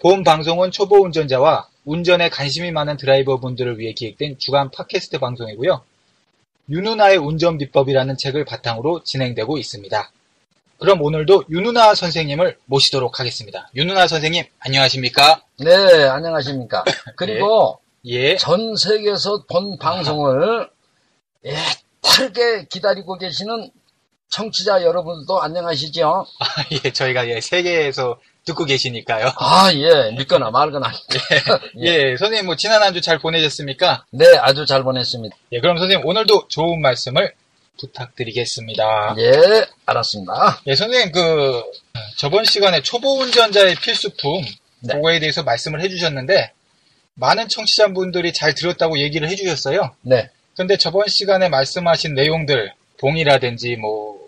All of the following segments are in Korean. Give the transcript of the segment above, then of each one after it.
본 방송은 초보 운전자와 운전에 관심이 많은 드라이버 분들을 위해 기획된 주간 팟캐스트 방송이고요. 윤은아의 운전 비법이라는 책을 바탕으로 진행되고 있습니다. 그럼 오늘도 윤은아 선생님을 모시도록 하겠습니다. 윤은아 선생님, 안녕하십니까? 네, 안녕하십니까. 그리고 예. 전 세계에서 본 방송을 애타게 기다리고 계시는 청취자 여러분들도 안녕하시죠? 예, 저희가 예, 세계에서 듣고 계시니까요. 아, 예, 믿거나 말거나. 예, 선생님 뭐 지난 한 주 잘 보내셨습니까? 네, 아주 잘 보냈습니다. 예, 그럼 선생님 오늘도 좋은 말씀을 부탁드리겠습니다. 예, 예, 알았습니다. 선생님 그 저번 시간에 초보 운전자의 필수품 네. 그거에 대해서 말씀을 해주셨는데 많은 청취자분들이 잘 들었다고 얘기를 해주셨어요. 네, 근데 저번 시간에 말씀하신 내용들 봉이라든지 뭐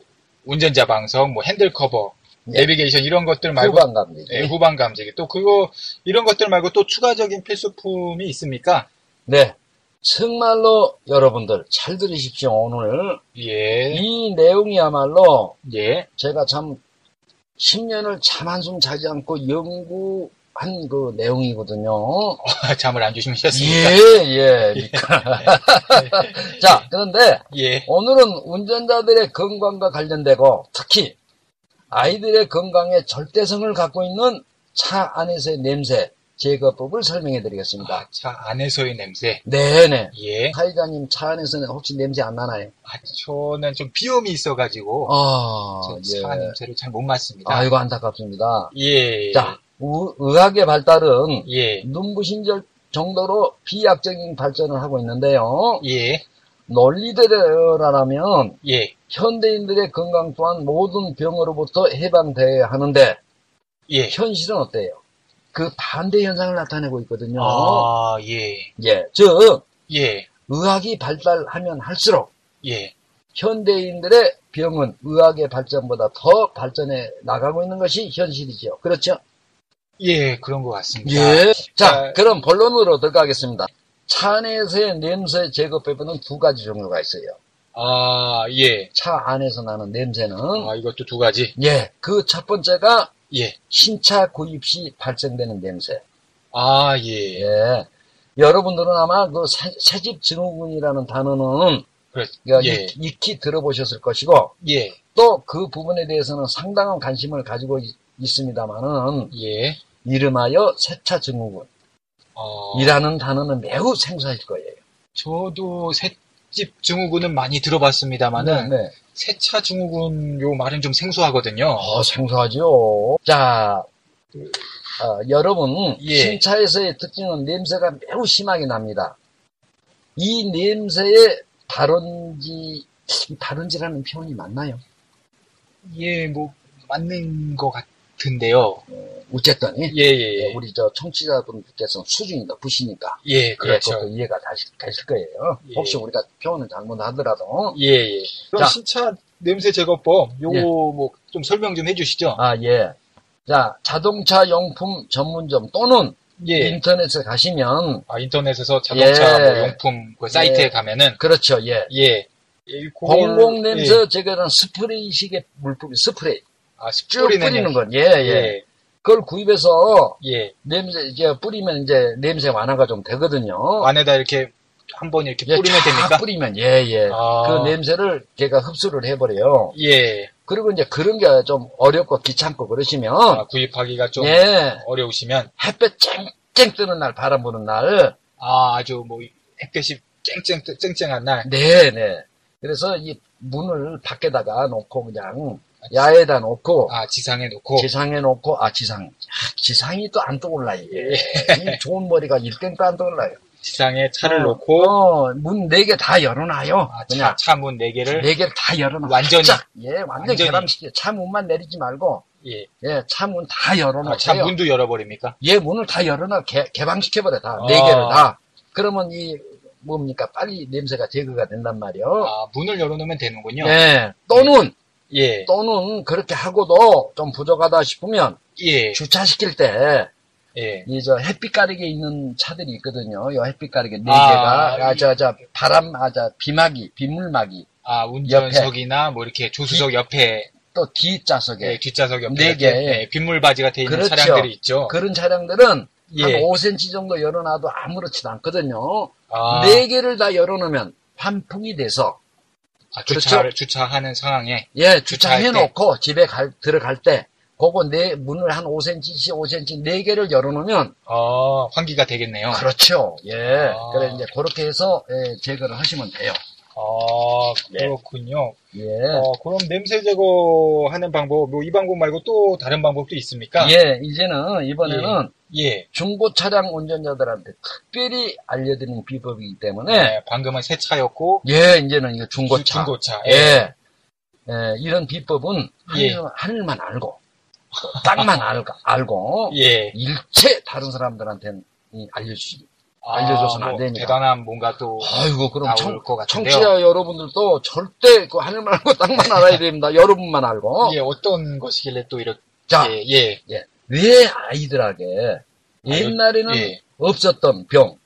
운전자 방석, 뭐 핸들 커버, 네. 내비게이션 이런 것들 말고 후반 감독. 예, 후방 감지기 또 그거 이런 것들 말고 또 추가적인 필수품이 있습니까? 네, 정말로 여러분들 잘 들으십시오. 오늘 예, 이 내용이야말로 예, 제가 참 10년을 잠 한숨 자지 않고 연구 한 그 내용이거든요. 잠을 안 주무셨습니까? 예, 예. 자, 그런데 예, 오늘은 운전자들의 건강과 관련되고 특히 아이들의 건강에 절대성을 갖고 있는 차 안에서의 냄새 제거법을 설명해 드리겠습니다. 아, 차 안에서의 냄새. 네네. 예. 사회자님 차 안에서는 혹시 냄새 안 나나요? 아, 저는 좀 비염이 있어가지고 아, 저차 냄새를 잘 못 맡습니다. 아이고, 안타깝습니다. 예. 자, 우- 의학의 발달은 예. 눈부신 절- 정도로 비약적인 발전을 하고 있는데요. 예. 논리대로라면 예. 현대인들의 건강 또한 모든 병으로부터 해방되어야 하는데 예. 현실은 어때요? 그 반대 현상을 나타내고 있거든요. 아, 예. 예, 즉 예. 의학이 발달하면 할수록 예. 현대인들의 병은 의학의 발전보다 더 발전해 나가고 있는 것이 현실이죠. 그렇죠? 예, 그런 것 같습니다. 예. 자, 자, 그럼 본론으로 들어가겠습니다. 차 안에서의 냄새 제거법에는 두 가지 종류가 있어요. 아, 예. 차 안에서 나는 냄새는 아, 이것도 두 가지. 예, 그 첫 번째가 예. 신차 구입 시 발생되는 냄새. 아, 예. 예. 여러분들은 아마 그 새- 새집 증후군이라는 단어는 그렇, 그러니까 예. 익- 익히 들어보셨을 것이고 예. 또 그 부분에 대해서는 상당한 관심을 가지고 있, 습니다마는 예. 이름하여 세차 증후군 이라는 어, 단어는 매우 생소하실 거예요. 저도 새집 증후군은 많이 들어봤습니다만은 네, 네. 세차 증후군 요 말은 좀 생소하거든요. 어, 생소하죠. 자, 어, 여러분, 예. 신차에서의 특징은 냄새가 매우 심하게 납니다. 이 냄새의 발원지, 이 발원지라는 표현이 맞나요? 예, 뭐 맞는 것 같 은데요. 어쨌든, 예. 예, 예, 예. 우리 저 청취자분들께서는 수준이 높으시니까 예, 예, 그렇죠. 그것도 이해가 되실, 되실 거예요. 예. 혹시 우리가 표현을 잘못하더라도. 예, 예. 그럼 자. 신차 냄새 제거법 요거 예. 뭐좀 설명 좀 해주시죠. 아, 예. 자, 자동차 용품 전문점 또는 예. 인터넷에 가시면, 아, 인터넷에서 자동차 예. 뭐 용품 그 사이트에 예. 가면은 그렇죠, 예. 예. 예, 그걸- 공공 냄새 예. 제거는 스프레이식의 물품, 스프레이. 아, 쭉 뿌리는. 건, 예, 예. 예. 그걸 구입해서 예. 냄새, 이제 뿌리면 이제 냄새 완화가 좀 되거든요. 안에다 이렇게 한 번 이렇게 예, 뿌리면 쫙 됩니까? 뿌리면, 예, 예. 아. 그 냄새를 걔가 흡수를 해 버려요. 예. 그리고 이제 그런 게 좀 어렵고 귀찮고 그러시면, 아, 구입하기가 좀 예. 어려우시면 햇볕 쨍쨍 뜨는 날, 바람 부는 날, 아, 아주 뭐 햇볕이 쨍쨍 뜨- 쨍쨍한 날. 네, 네. 그래서 이 문을 밖에다가 놓고 그냥 야에다 놓고 아, 지상에 놓고. 지상에 놓고 아 지상 아, 지상이 또 안 떠올라 이게 이 좋은 머리가 일등도 안 떠올라요. 지상에 차를 어, 놓고. 어, 문 네 개 다 열어놔요. 아, 그냥 차, 차문 네 개를. 네 개를 다 열어놔. 완전히. 쫙. 예, 완전. 개방시켜. 차 문만 내리지 말고 예. 예, 차 문 다 열어놓고요. 아, 차 문도 열어버립니까? 예, 문을 다 열어놔 개, 개방시켜버려 다. 아. 네 개를 다. 그러면 이 뭡니까 빨리 냄새가 제거가 된단 말이요. 아, 문을 열어놓으면 되는군요. 예. 또는 예. 또는 그렇게 하고도 좀 부족하다 싶으면 예. 주차시킬 때 예. 이저 햇빛 가리개 있는 차들이 있거든요. 이 햇빛 가리개 네 아, 개가 아 이- 저저 바람 아저 비막이 빗물막이 아, 운전석이나 뭐 이렇게 조수석 옆에, 또 뒷좌석에 예, 뒷좌석 옆에. 네 개. 예, 빗물 바지가 돼 있는 그렇죠. 차량들이 있죠. 그런 차량들은 예. 한 5cm 정도 열어놔도 아무렇지도 않거든요. 아, 네 개를 다 열어놓으면 환풍이 돼서 아, 그렇죠. 주차를, 주차하는 상황에. 예 주차해놓고 집에 갈, 들어갈 때 그거 네 문을 한 5cm씩 5cm 네 개를 열어놓으면 어, 환기가 되겠네요. 그렇죠. 예. 아. 그래 이제 그렇게 해서 예, 제거를 하시면 돼요. 아, 그렇군요. 예. 어, 그럼 냄새 제거하는 방법, 뭐 이 방법 말고 또 다른 방법도 있습니까? 예, 이제는 이번에는 예. 중고 차량 운전자들한테 특별히 알려드리는 비법이기 때문에 네, 방금은 새 차였고, 예, 이제는 이거 중고차. 주- 중고차. 예. 예, 이런 비법은 예. 하늘, 하늘만 알고, 또 땅만 알고, 알고, 예. 일체 다른 사람들한테는 이 알려주시. 아, 알려줘서는 안뭐 됩니다. 대단한 뭔가 또 아이고, 그럼 청. 청취자 여러분들도 절대 그 하늘만 알고 땅만 알아야 됩니다. 여러분만 알고. 예, 어떤 것이길래 또 이렇게, 자, 예, 예. 왜 아이들에게 옛날에는 예. 없었던 병,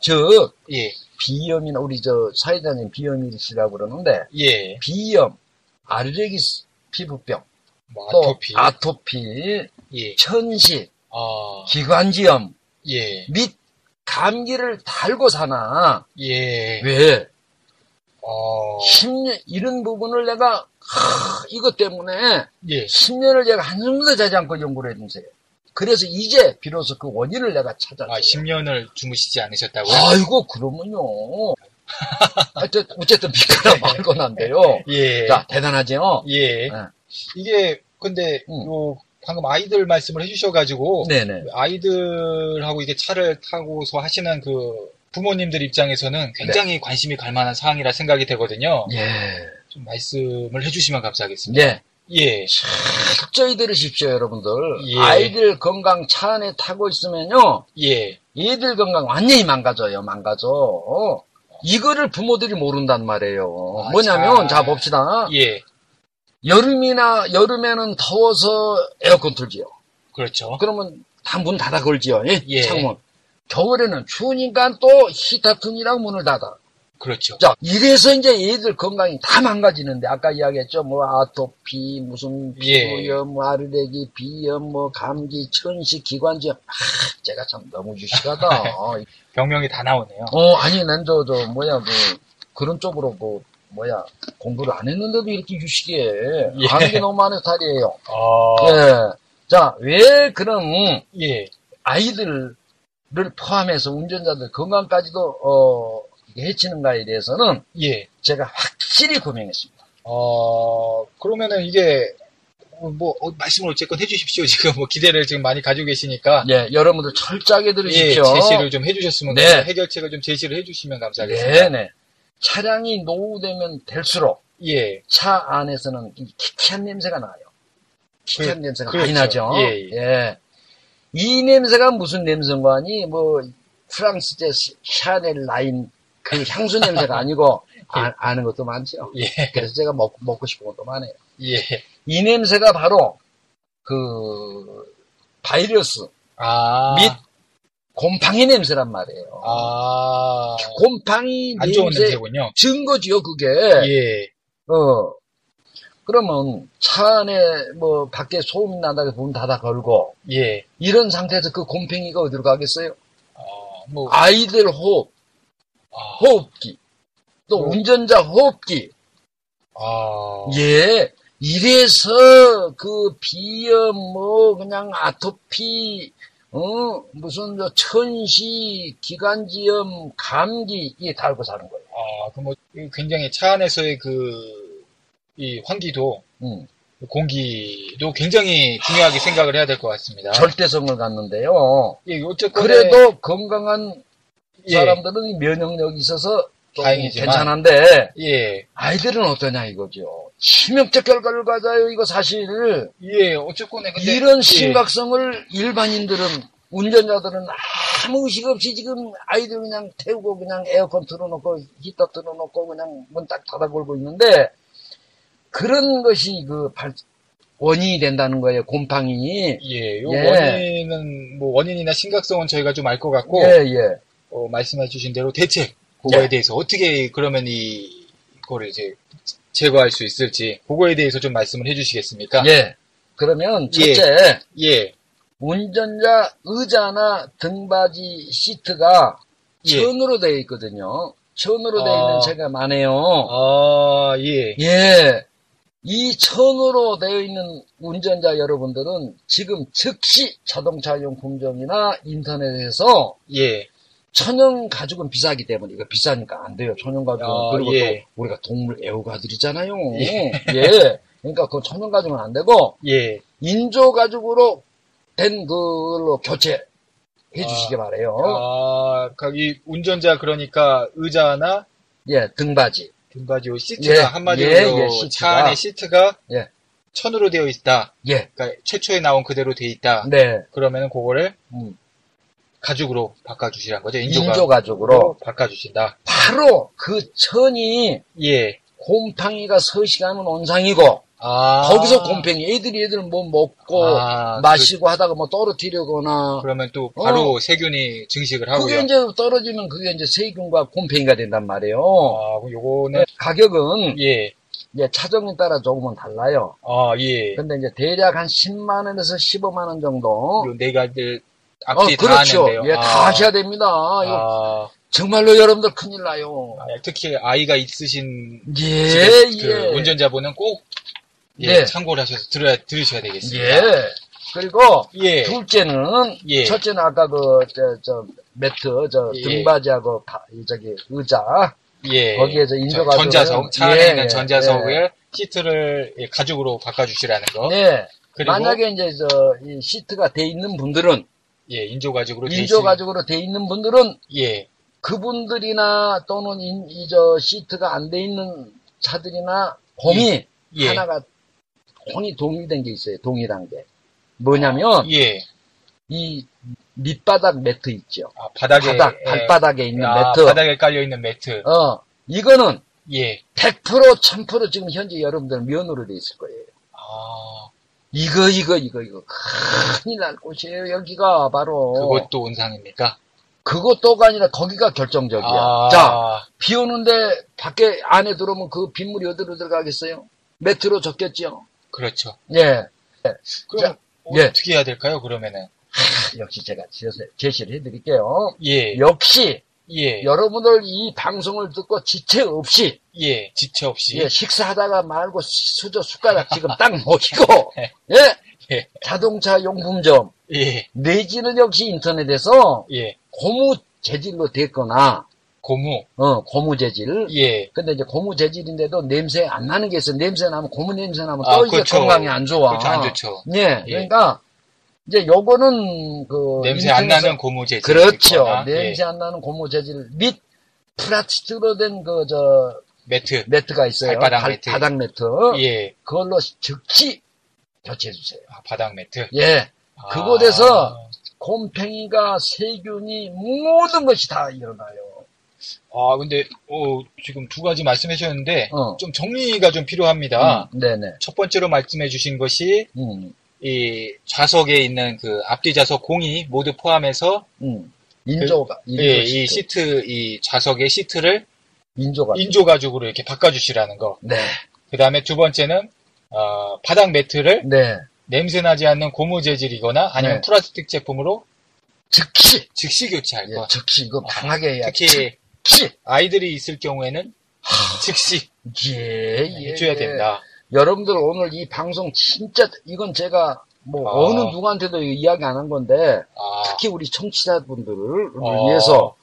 즉, 예, 비염이나 우리 저 사회자님 비염이시라고 그러는데, 예. 비염, 알레르기스 피부병, 뭐, 또 아토피. 아토피, 예. 천식, 아, 기관지염 예, 및 감기를 달고 사나 예. 왜 어, 10년 이런 부분을 내가 하, 이것 때문에 예. 10년을 제가 한숨도 자지 않고 연구를 해주세요. 그래서 이제 비로소 그 원인을 내가 찾았어요. 아, 10년을 주무시지 않으셨다고요? 아이고 그러면요. 하여튼 어쨌든 비가라 말고 난데요. 예. 자 대단하죠. 예. 네. 이게, 근데, 음. 요, 방금 아이들 말씀을 해주셔가지고, 네네. 아이들하고 이게 차를 타고서 하시는 그 부모님들 입장에서는 굉장히 관심이 갈 만한 사항이라 생각이 되거든요. 예. 좀 말씀을 해주시면 감사하겠습니다. 예. 예. 철저히 들으십시오, 여러분들. 예. 아이들 건강 차 안에 타고 있으면요, 예. 얘들 건강 완전히 망가져요, 망가져. 어. 이거를 부모들이 모른단 말이에요. 아, 뭐냐면, 자. 자, 봅시다. 예. 여름이나, 여름에는 더워서 에어컨 틀지요. 그렇죠. 그러면 다 문 닫아 걸지요, 예? 예. 창문. 겨울에는 추우니까 또 히타튼이랑 문을 닫아. 그렇죠. 자, 이래서 이제 얘들 건강이 다 망가지는데, 아까 이야기했죠. 뭐, 아토피, 무슨 예. 피부염, 뭐, 아르레기, 비염, 뭐, 감기, 천식, 기관지염. 아, 제가 참 너무 유식하다. 병명이 다 나오네요. 어, 아니, 난 저, 저, 뭐야, 뭐, 그런 쪽으로 뭐, 뭐야, 공부를 안 했는데도 이렇게 유식해. 예. 아는 게 너무 많은 스타일이에요. 어, 예. 자, 왜 그럼 예. 아이들을 포함해서 운전자들 건강까지도, 어, 해치는가에 대해서는 예. 제가 확실히 고민했습니다. 어, 그러면은 이게, 뭐, 어, 말씀을 어쨌건 해주십시오. 지금 뭐 기대를 지금 많이 가지고 계시니까. 예, 여러분들 철저하게 예, 들으십시오. 제시를 좀 해주셨으면, 네. 해결책을 좀 제시를 해주시면 감사하겠습니다. 네 네. 차량이 노후되면 될수록 예, 차 안에서는 이 키키한 냄새가 나요. 키키한 그- 냄새가 그렇죠. 많이 나죠. 예, 예. 이 냄새가 무슨 냄새인가 하니, 뭐, 프랑스제 샤넬 라인 그 향수 냄새가 아니고, 아, 아는 것도 많죠. 예, 그래서 제가 먹, 먹고 싶은 것도 많아요. 예. 이 냄새가 바로, 그, 바이러스 아, 및 곰팡이 냄새란 말이에요. 아, 곰팡이 안 좋은 냄새 냄새군요. 증거지요, 그게. 예, 어. 그러면 차 안에 뭐 밖에 소음이 난다고 문 닫아 걸고 예. 이런 상태에서 그 곰팡이가 어디로 가겠어요? 어, 뭐, 아이들 호흡, 아, 호흡기, 또 어. 운전자 호흡기. 아, 예. 이래서 그 비염 뭐 그냥 아토피 어 무슨 저 천시 기관지염 감기 이게 달고 사는 거예요. 아, 그 뭐, 굉장히 차 안에서의 그, 이 환기도 음. 공기도 굉장히 중요하게 생각을 해야 될 것 같습니다. 절대성을 갖는데요. 예, 어쨌건 그래도 건강한 예, 사람들은 면역력이 있어서 좀 다행이지만. 괜찮은데 예, 아이들은 어떠냐 이거죠. 치명적 결과를 가져요 이거 사실. 예, 어쨌건 근데 이런 예, 심각성을 일반인들은 운전자들은 아무 의식 없이 지금 아이들 그냥 태우고 그냥 에어컨 틀어놓고 히터 틀어놓고 그냥 문 딱 닫아 걸고 있는데 그런 것이 그 발- 원인이 된다는 거예요 곰팡이 예, 요 예. 원인은 뭐 원인이나 심각성은 저희가 좀 알 것 같고 예 예. 어, 말씀해주신 대로 대책 그거에 예. 대해서 어떻게 그러면 이 이거를 이제 제거할 수 있을지 그거에 대해서 좀 말씀을 해주시겠습니까? 예. 그러면 예. 첫째 예, 운전자 의자나 등받이 시트가 예. 천으로 되어 있거든요. 천으로 되어 아. 있는 차가 많아요. 아, 예, 예. 이 천으로 되어 있는 운전자 여러분들은 지금 즉시 자동차 용품점이나 인터넷에서 예, 천연 가죽은 비싸기 때문에 이거 비싸니까 안 돼요. 천연 가죽은 아, 그리고 예. 또 우리가 동물 애호가들이잖아요. 예. 예. 그러니까 그 천연 가죽은 안 되고 예. 인조 가죽으로 된 걸로 교체 해 주시기 바래요. 아, 거기 운전자 그러니까 의자나 예, 등받이. 등받이 요 시트가 예, 한마디로 예, 예, 차 시트가. 안에 시트가 예. 천으로 되어 있다. 예. 그러니까 최초에 나온 그대로 되어 있다. 네. 그러면은 그거를 음. 가죽으로 바꿔주시란 거죠. 인조, 인조 가죽으로 바꿔주신다. 바로 그 천이 예. 곰팡이가 서식하는 온상이고 아. 거기서 곰팡이 애들이 애들 뭐 먹고 아, 마시고 하다가 뭐 떨어뜨리거나 그, 러면 또 바로 세균이 증식을 하고요. 어. 그게 이제 떨어지면 그게 이제 세균과 곰팡이가 된단 말이에요. 아, 요거는 가격은 예. 이제 차종에 따라 조금은 달라요. 아, 예. 근데 이제 대략 한 10만 원에서 15만 원 정도. 요 네 가지 어, 앞뒤 다 그렇죠. 하는데요. 예, 아, 다 하셔야 됩니다. 아, 정말로 여러분들 큰일 나요. 아, 특히 아이가 있으신 예, 집에 그 예. 운전자분은 꼭 예, 예. 참고를 하셔서 들어야 들으셔야 되겠습니다. 예. 그리고 예. 둘째는 예. 첫째는 아까 그저 저 매트 저 예. 등받이하고 바- 이 저기 의자 예. 거기에 저 인조 저- 가죽을- 전자석 차 안에 예, 있는 예, 전자석을 시트를 예, 가죽으로 바꿔주시라는 거. 네. 그리고 만약에 이제 저이 시트가 돼 있는 분들은 예, 인조 가죽으로 돼 인조 가죽으로 돼 있는 분들은 예. 그분들이나 또는 이저 시트가 안 돼 있는 차들이나 공이 예. 하나가 공이 동일된 게 있어요. 동일한 게 뭐냐면 예. 이 밑바닥 매트 있죠. 아, 바닥에 바닥 예. 발바닥에 있는 아, 매트. 바닥에 깔려 있는 매트. 어 이거는 예. 100% 1000% 지금 현재 여러분들 면으로 돼 있을 거예요. 아, 이거 이거 이거 이거 큰일 날 곳이에요. 여기가 바로 그것도 온상입니까? 그것도가 아니라 거기가 결정적이야. 아, 자, 비 오는데 밖에 안에 들어오면 그 빗물이 어디로 들어가겠어요? 매트로 젖겠죠? 그렇죠. 예. 그럼 자, 예. 어떻게 해야 될까요? 그러면은 역시 제가 제시- 제시를 해드릴게요. 예. 역시 예. 여러분들 이 방송을 듣고 지체 없이 예. 지체 없이 예, 식사하다가 말고 수저 숟가락 지금 딱 먹이고 예? 예. 자동차 용품점 예. 내지는 역시 인터넷에서 예. 고무 재질로 됐거나 고무. 어 고무 재질 예. 근데 이제 고무 재질인데도 냄새 안 나는 게 있어. 냄새 나면 고무 냄새 나면 또 아, 이게 그렇죠. 건강에 안 좋아. 그렇죠. 안 좋죠. 예, 예. 그러니까 이제 요거는 그 냄새 안 나는 고무 재질. 그렇죠. 있거나, 냄새 예. 안 나는 고무 재질 및 플라스틱으로 된 그 저 매트. 매트가 있어요. 발바닥 발- 매트. 바닥 매트. 예. 그걸로 즉시 교체해 주세요. 아, 바닥 매트. 예. 아. 그곳에서 곰팡이가 세균이 모든 것이 다 일어나요. 아, 근데 어, 지금 두 가지 말씀해 주셨는데 어. 좀 정리가 좀 필요합니다. 음, 네네. 첫 번째로 말씀해 주신 것이 음, 이 좌석에 있는 그 앞뒤 좌석 공이 모두 포함해서 음. 인조가 인조 예, 시트. 이 시트 이 좌석의 시트를 인조가 인조 가죽으로 이렇게 바꿔 주시라는 거. 네. 그 다음에 두 번째는 어, 바닥 매트를 네. 냄새 나지 않는 고무 재질이거나 아니면 네. 플라스틱 제품으로 즉시 즉시 교체할 예, 것. 즉시 이거 강하게 해야 특히 즉시 아이들이 있을 경우에는 즉시 예, 예, 해줘야 예. 된다. 여러분들 오늘 이 방송 진짜 이건 제가 뭐 아. 어느 누구한테도 이야기 안 한 건데 아, 특히 우리 청취자분들을 어. 위해서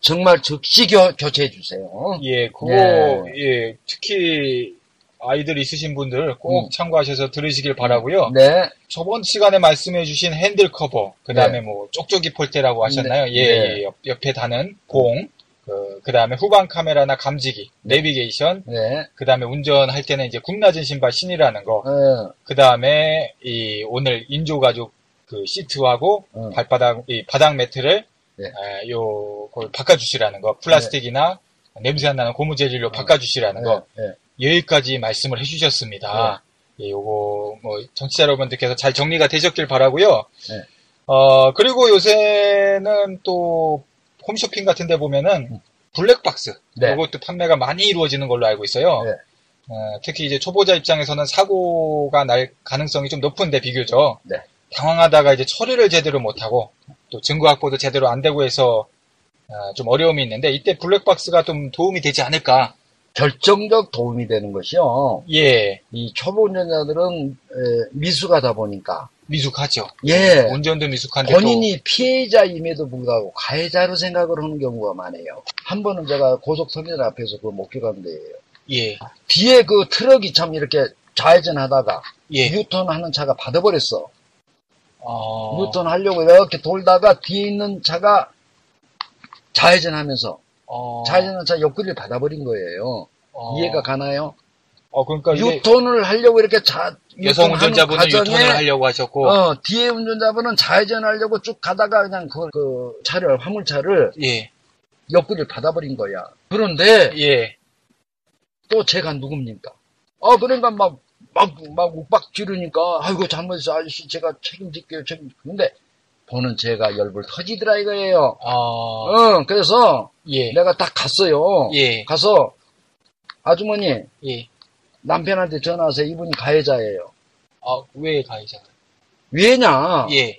정말 즉시 교, 교체해 주세요. 예, 그거, 예. 예, 특히, 아이들 있으신 분들 꼭 음. 참고하셔서 들으시길 바라고요. 네. 저번 시간에 말씀해주신 핸들 커버, 그 다음에 네. 뭐 쪽쪽이 폴대라고 하셨나요? 네. 예, 네. 예, 옆, 옆에 다는 봉, 그, 다음에 후방 카메라나 감지기, 내비게이션, 네. 그 다음에 운전할 때는 이제 굽 낮은 신발 신이라는 거, 어, 그 다음에 이 오늘 인조 가죽 그 시트하고 음. 발바닥 이 바닥 매트를 네. 에, 요 그걸 바꿔주시라는 거, 플라스틱이나 냄새 안 나는 고무 재질로 바꿔주시라는 거 네. 여기까지 말씀을 해주셨습니다. 예, 요거 뭐 정치자 여러분들께서 잘 정리가 되셨길 바라고요. 네. 어 그리고 요새는 또 홈쇼핑 같은 데 보면은 음. 블랙박스 네. 이것도 판매가 많이 이루어지는 걸로 알고 있어요. 네. 어, 특히 이제 초보자 입장에서는 사고가 날 가능성이 좀 높은데 비교적 네. 당황하다가 이제 처리를 제대로 못하고 또 증거 확보도 제대로 안 되고 해서 어, 좀 어려움이 있는데 이때 블랙박스가 좀 도움이 되지 않을까. 결정적 도움이 되는 것이요. 예, 이 초보 운전자들은 에, 미숙하다 보니까 미숙하죠. 예 운전도 미숙한데 본인이 피해자임에도 불구하고 가해자로 생각을 하는 경우가 많아요. 한 번은 제가 고속터미널 앞에서 그 목격한데요. 또, 예, 뒤에 그 트럭이 참 이렇게 좌회전하다가 예, 유턴하는 차가 받아버렸어. 어, 유턴하려고 이렇게 돌다가 뒤에 있는 차가 좌회전하면서 어, 좌회전하는 차 옆구리를 받아버린 거예요. 어, 이해가 가나요? 어, 그러니까 유턴을 하려고 이렇게 자 여성 운전자분은 유턴을 하려고 하셨고, 어, 뒤에 운전자분은 좌회전하려고 쭉 가다가 그냥 그, 그 차를 화물차를 예, 옆구리를 받아버린 거야. 그런데 예, 또 제가 누굽니까? 어 그러니까 막 막 막 욱박 지르니까 아이고 잘못했어 아저씨 제가 책임질게요 책임. 근데 보는 제가 열불 터지더라 이거예요. 어, 어 그래서 예, 내가 딱 갔어요. 예, 가서 아주머니 예, 남편한테 전화하세요. 이분이 가해자예요. 아, 왜 가해자? 왜냐? 예,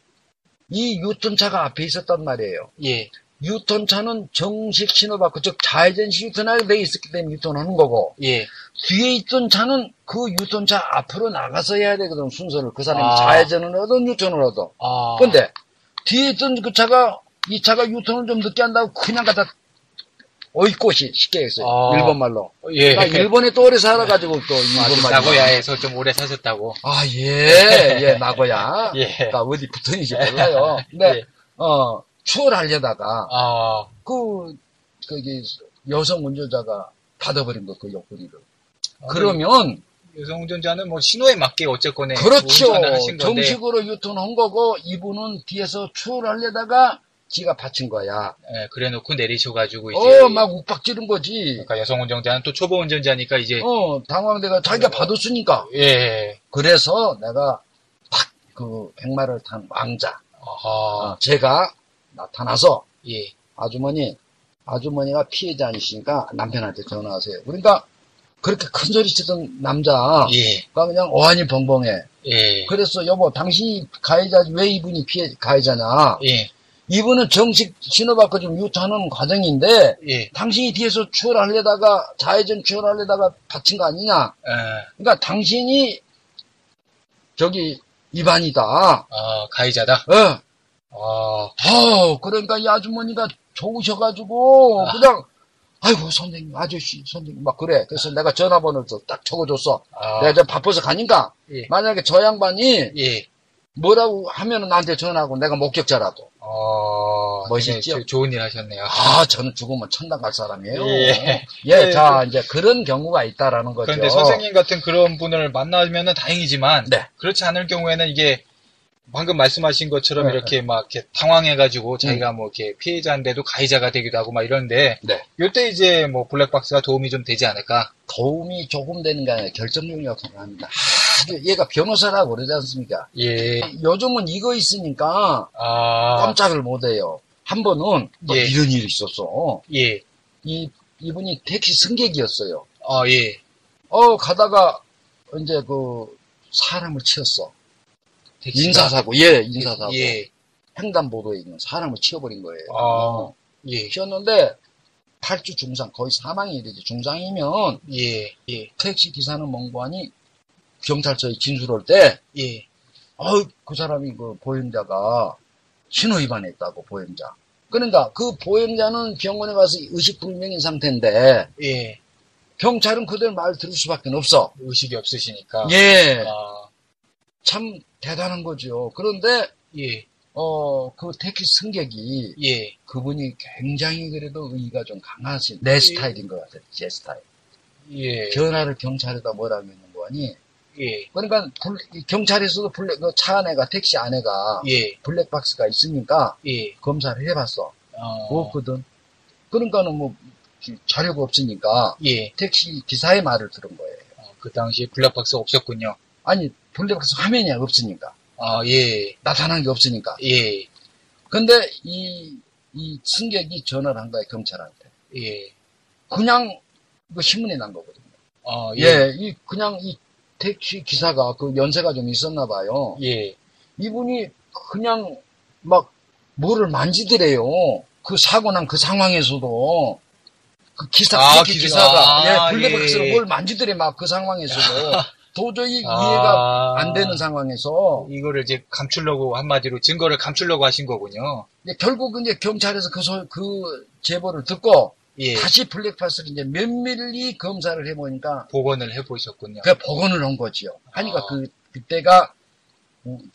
이 유턴차가 앞에 있었단 말이에요. 예, 유턴차는 정식 신호받고 즉 좌회전식 유턴하게 돼 있었기 때문에 유턴하는 거고 예, 뒤에 있던 차는 그 유턴차 앞으로 나가서 해야 되거든 순서를 그 사람이 아. 좌회전을 하든 유턴을 하든 아, 근데 뒤에 있던 그 차가 이 차가 유턴을 좀 늦게 한다고 그냥 갖다 어이꽃이 쉽게 했어요 아. 일본 말로 예, 나 일본에 또 오래 살아가지고 또 아, 일본 좀 말로 나고야에서 좀 오래 사셨다고. 아 예 예 나고야 예. 그러니까 어디 붙었는지 몰라요 근데 예. 어 추월하려다가 아, 그 거기 여성 운전자가 닫아버린 거 그 옆구리를 아, 그러면 여성 운전자는 뭐 신호에 맞게 어쨌거나 그렇죠. 정식으로 유턴한 거고 이분은 뒤에서 추월하려다가 지가 받친 거야. 예, 그래놓고 내리셔가지고 이제. 어, 막 욱박 지른 거지. 그러니까 여성 운전자는 또 초보 운전자니까 이제. 어, 당황돼가 자기가 받았으니까. 예. 그래서 내가 탁그 백마를 탄 왕자. 어, 제가 나타나서 예. 아주머니 아주머니가 피해자 아니시니까 남편한테 전화하세요. 그러니까 그렇게 큰 소리 치던 남자가 예. 그냥 어안이 벙벙해. 예. 그래서 여보 당신이 가해자지 왜 이분이 피해 가해자냐? 예. 이분은 정식 신호받고 좀 유턴하는 과정인데 예. 당신이 뒤에서 추월하려다가 좌회전 추월하려다가 다친 거 아니냐? 아, 그러니까 당신이 저기 위반이다. 아, 가해자다. 어, 아, 어, 그러니까 이 아주머니가 좋으셔가지고 아. 그냥 아이고 선생님 아저씨 선생님 막 그래. 그래서 내가 전화번호를 또딱 적어줬어. 아. 내가 저 바빠서 가니까 예. 만약에 저 양반이 예. 뭐라고 하면은 나한테 전화하고 내가 목격자라도. 어, 멋있죠? 네, 좋은 일 하셨네요. 아, 저는 죽으면 천당 갈 사람이에요. 예. 예, 예, 자, 이제 그런 경우가 있다라는 거죠. 그런데 선생님 같은 그런 분을 만나면 다행이지만 네. 그렇지 않을 경우에는 이게 방금 말씀하신 것처럼 네. 음. 이렇게 막 이렇게 당황해가지고 자기가 뭐 이렇게 피해자인데도 가해자가 되기도 하고 막 이런데 네. 이때 이제 뭐 블랙박스가 도움이 좀 되지 않을까? 도움이 조금 되는 게 아니라 결정적 역할을 합니다. 아주 얘가 변호사라고 그러지 않습니까? 예. 요즘은 이거 있으니까 아, 깜짝을 못 해요. 한 번은 또 예. 이런 일이 있었어. 예. 이, 이분이 택시 승객이었어요. 아, 예. 어, 가다가 이제 그 사람을 치었어. 택시가- 인사사고, 예, 인사사고. 예. 횡단보도에 있는 사람을 치워버린 거예요. 아, 예. 치웠는데 8주 중상, 거의 사망이 이르지. 중상이면 예. 예. 택시 기사는 멍구하니 경찰서에 진술할 때, 예. 어, 그 사람이 그 보행자가 신호 위반했다고 보행자. 그러니까 그 보행자는 병원에 가서 의식불명인 상태인데 예. 경찰은 그들 말 들을 수밖에 없어. 의식이 없으시니까. 예. 아, 참 대단한 거죠. 그런데 예, 어, 그 택시 승객이 예. 그분이 굉장히 그래도 의의가 좀 강하신 내 스타일인 것 같아요. 제 스타일. 예. 전화를 경찰에다 뭐라고 했는 거니? 예. 그러니까 경찰에서도 블랙 그차 안에가 택시 안에가 예. 블랙박스가 있으니까 예. 검사를 해봤어. 어, 없거든. 그러니까는 뭐 자료가 없으니까 예. 택시 기사의 말을 들은 거예요. 어, 그 당시에 블랙박스 없었군요. 아니 블랙박스 화면이 없으니까 아, 예. 나타난 게 없으니까. 예. 근데 이, 이 승객이 전화를 한 거야 경찰한테. 예. 그냥 그 신문에 난 거거든요. 아, 예, 이 그냥 이 택시 기사가 그 연세가 좀 있었나 봐요. 예. 이분이 그냥 막 뭐를 만지더래요. 그 사고 난 그 상황에서도 그 기사 아, 택시 기사. 기사가 아, 예, 블랙박스로 예. 뭘 만지더래 막 그 상황에서도 도저히 아. 이해가 안 되는 상황에서 이거를 이제 감추려고 한마디로 증거를 감추려고 하신 거군요. 이제 결국 이제 경찰에서 그, 소- 그 제보를 듣고 예. 다시 블랙박스를 이제 면밀히 검사를 해보니까 복원을 해보셨군요. 그 복원을 한 거지요. 하니까 아. 그 그때가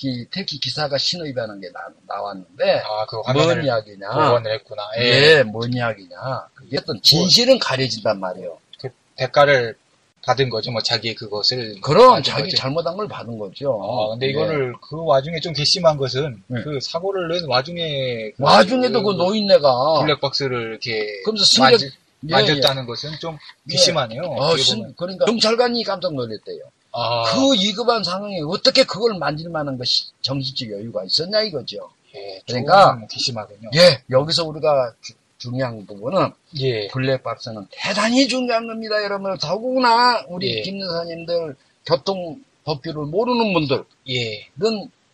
이 택시 기사가 신호 위반한 게 나, 왔는데 아, 그뭔 화면을 이야기냐? 복원을 했구나. 예. 예, 뭔 이야기냐? 그게 어떤 진실은 가려진단 말이에요. 그 대가를 받은 거죠. 뭐 자기 그것을. 그럼 자기 거죠. 잘못한 걸 받은 거죠. 아, 근데 예. 이거를 그 와중에 좀 괘씸한 것은 네. 그 사고를 낸 와중에 그 와중에도 그 노인네가 블랙박스를 이렇게 그러면서 승객 만지, 예, 만졌다는 것은 좀 예. 괘씸하네요. 어, 어떻게 승- 보면. 그러니까 경찰관이 깜짝 놀랐대요. 아, 그 위급한 상황에 어떻게 그걸 만질 만한 것이 정신적 여유가 있었냐 이거죠. 예, 그러니까 좀 괘씸하군요. 예, 여기서 우리가 주- 중요한 부분은 예, 블랙박스는 대단히 중요한 겁니다, 여러분. 더구나 우리 예. 김 여사님들 교통 법규를 모르는 분들은 예,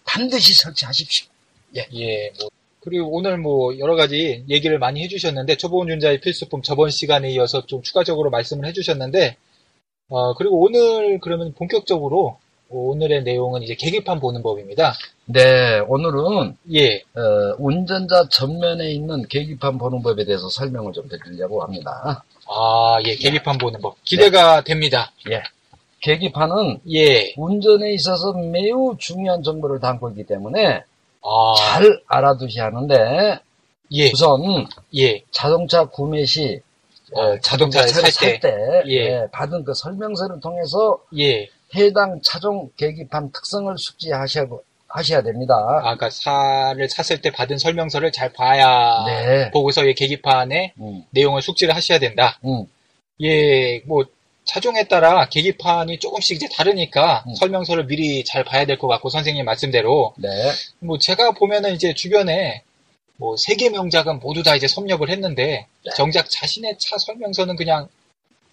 반드시 설치하십시오. 예, 뭐. 그리고 오늘 뭐 여러 가지 얘기를 많이 해주셨는데 초보 운전자의 필수품 저번 시간에 이어서 좀 추가적으로 말씀을 해주셨는데 어 그리고 오늘 그러면 본격적으로 오늘의 내용은 이제 계기판 보는 법입니다. 네, 오늘은 예, 어, 운전자 전면에 있는 계기판 보는 법에 대해서 설명을 좀 드리려고 합니다. 아, 예, 계기판 보는 법 기대가 됩니다. 예. 계기판은 예, 운전에 있어서 매우 중요한 정보를 담고 있기 때문에 아, 잘 알아두셔야 하는데 예, 우선 예, 자동차 구매 시 어, 어, 자동차 자동차를 차를 살살때 예. 예, 받은 그 설명서를 통해서 예. 해당 차종 계기판 특성을 숙지하셔야 하셔야 됩니다. 아까 차를 샀을 때 받은 설명서를 잘 봐야 네. 보고서의 계기판에 음, 내용을 숙지를 하셔야 된다. 음, 예, 뭐 차종에 따라 계기판이 조금씩 이제 다르니까 음. 설명서를 미리 잘 봐야 될 것 같고 선생님 말씀대로 네. 뭐 제가 보면은 이제 주변에 뭐 세계 명작은 모두 다 이제 섭렵을 했는데 네. 정작 자신의 차 설명서는 그냥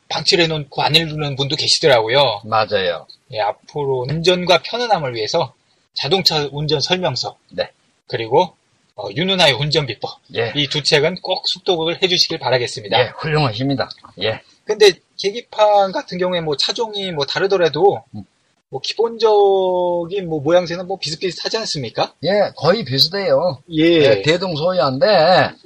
방치를 해놓고 안 읽는 분도 계시더라고요. 맞아요. 예, 앞으로 운전과 편안함을 위해서 자동차 운전 설명서 네. 그리고 어, 윤은아의 운전 비법 예. 이 두 책은 꼭 숙독을 해주시길 바라겠습니다. 예, 훌륭하십니다. 예. 근데 계기판 같은 경우에 뭐 차종이 뭐 다르더라도 음. 뭐 기본적인 뭐 모양새는 뭐 비슷비슷하지 않습니까? 예, 거의 비슷해요. 예, 예, 대동소이한데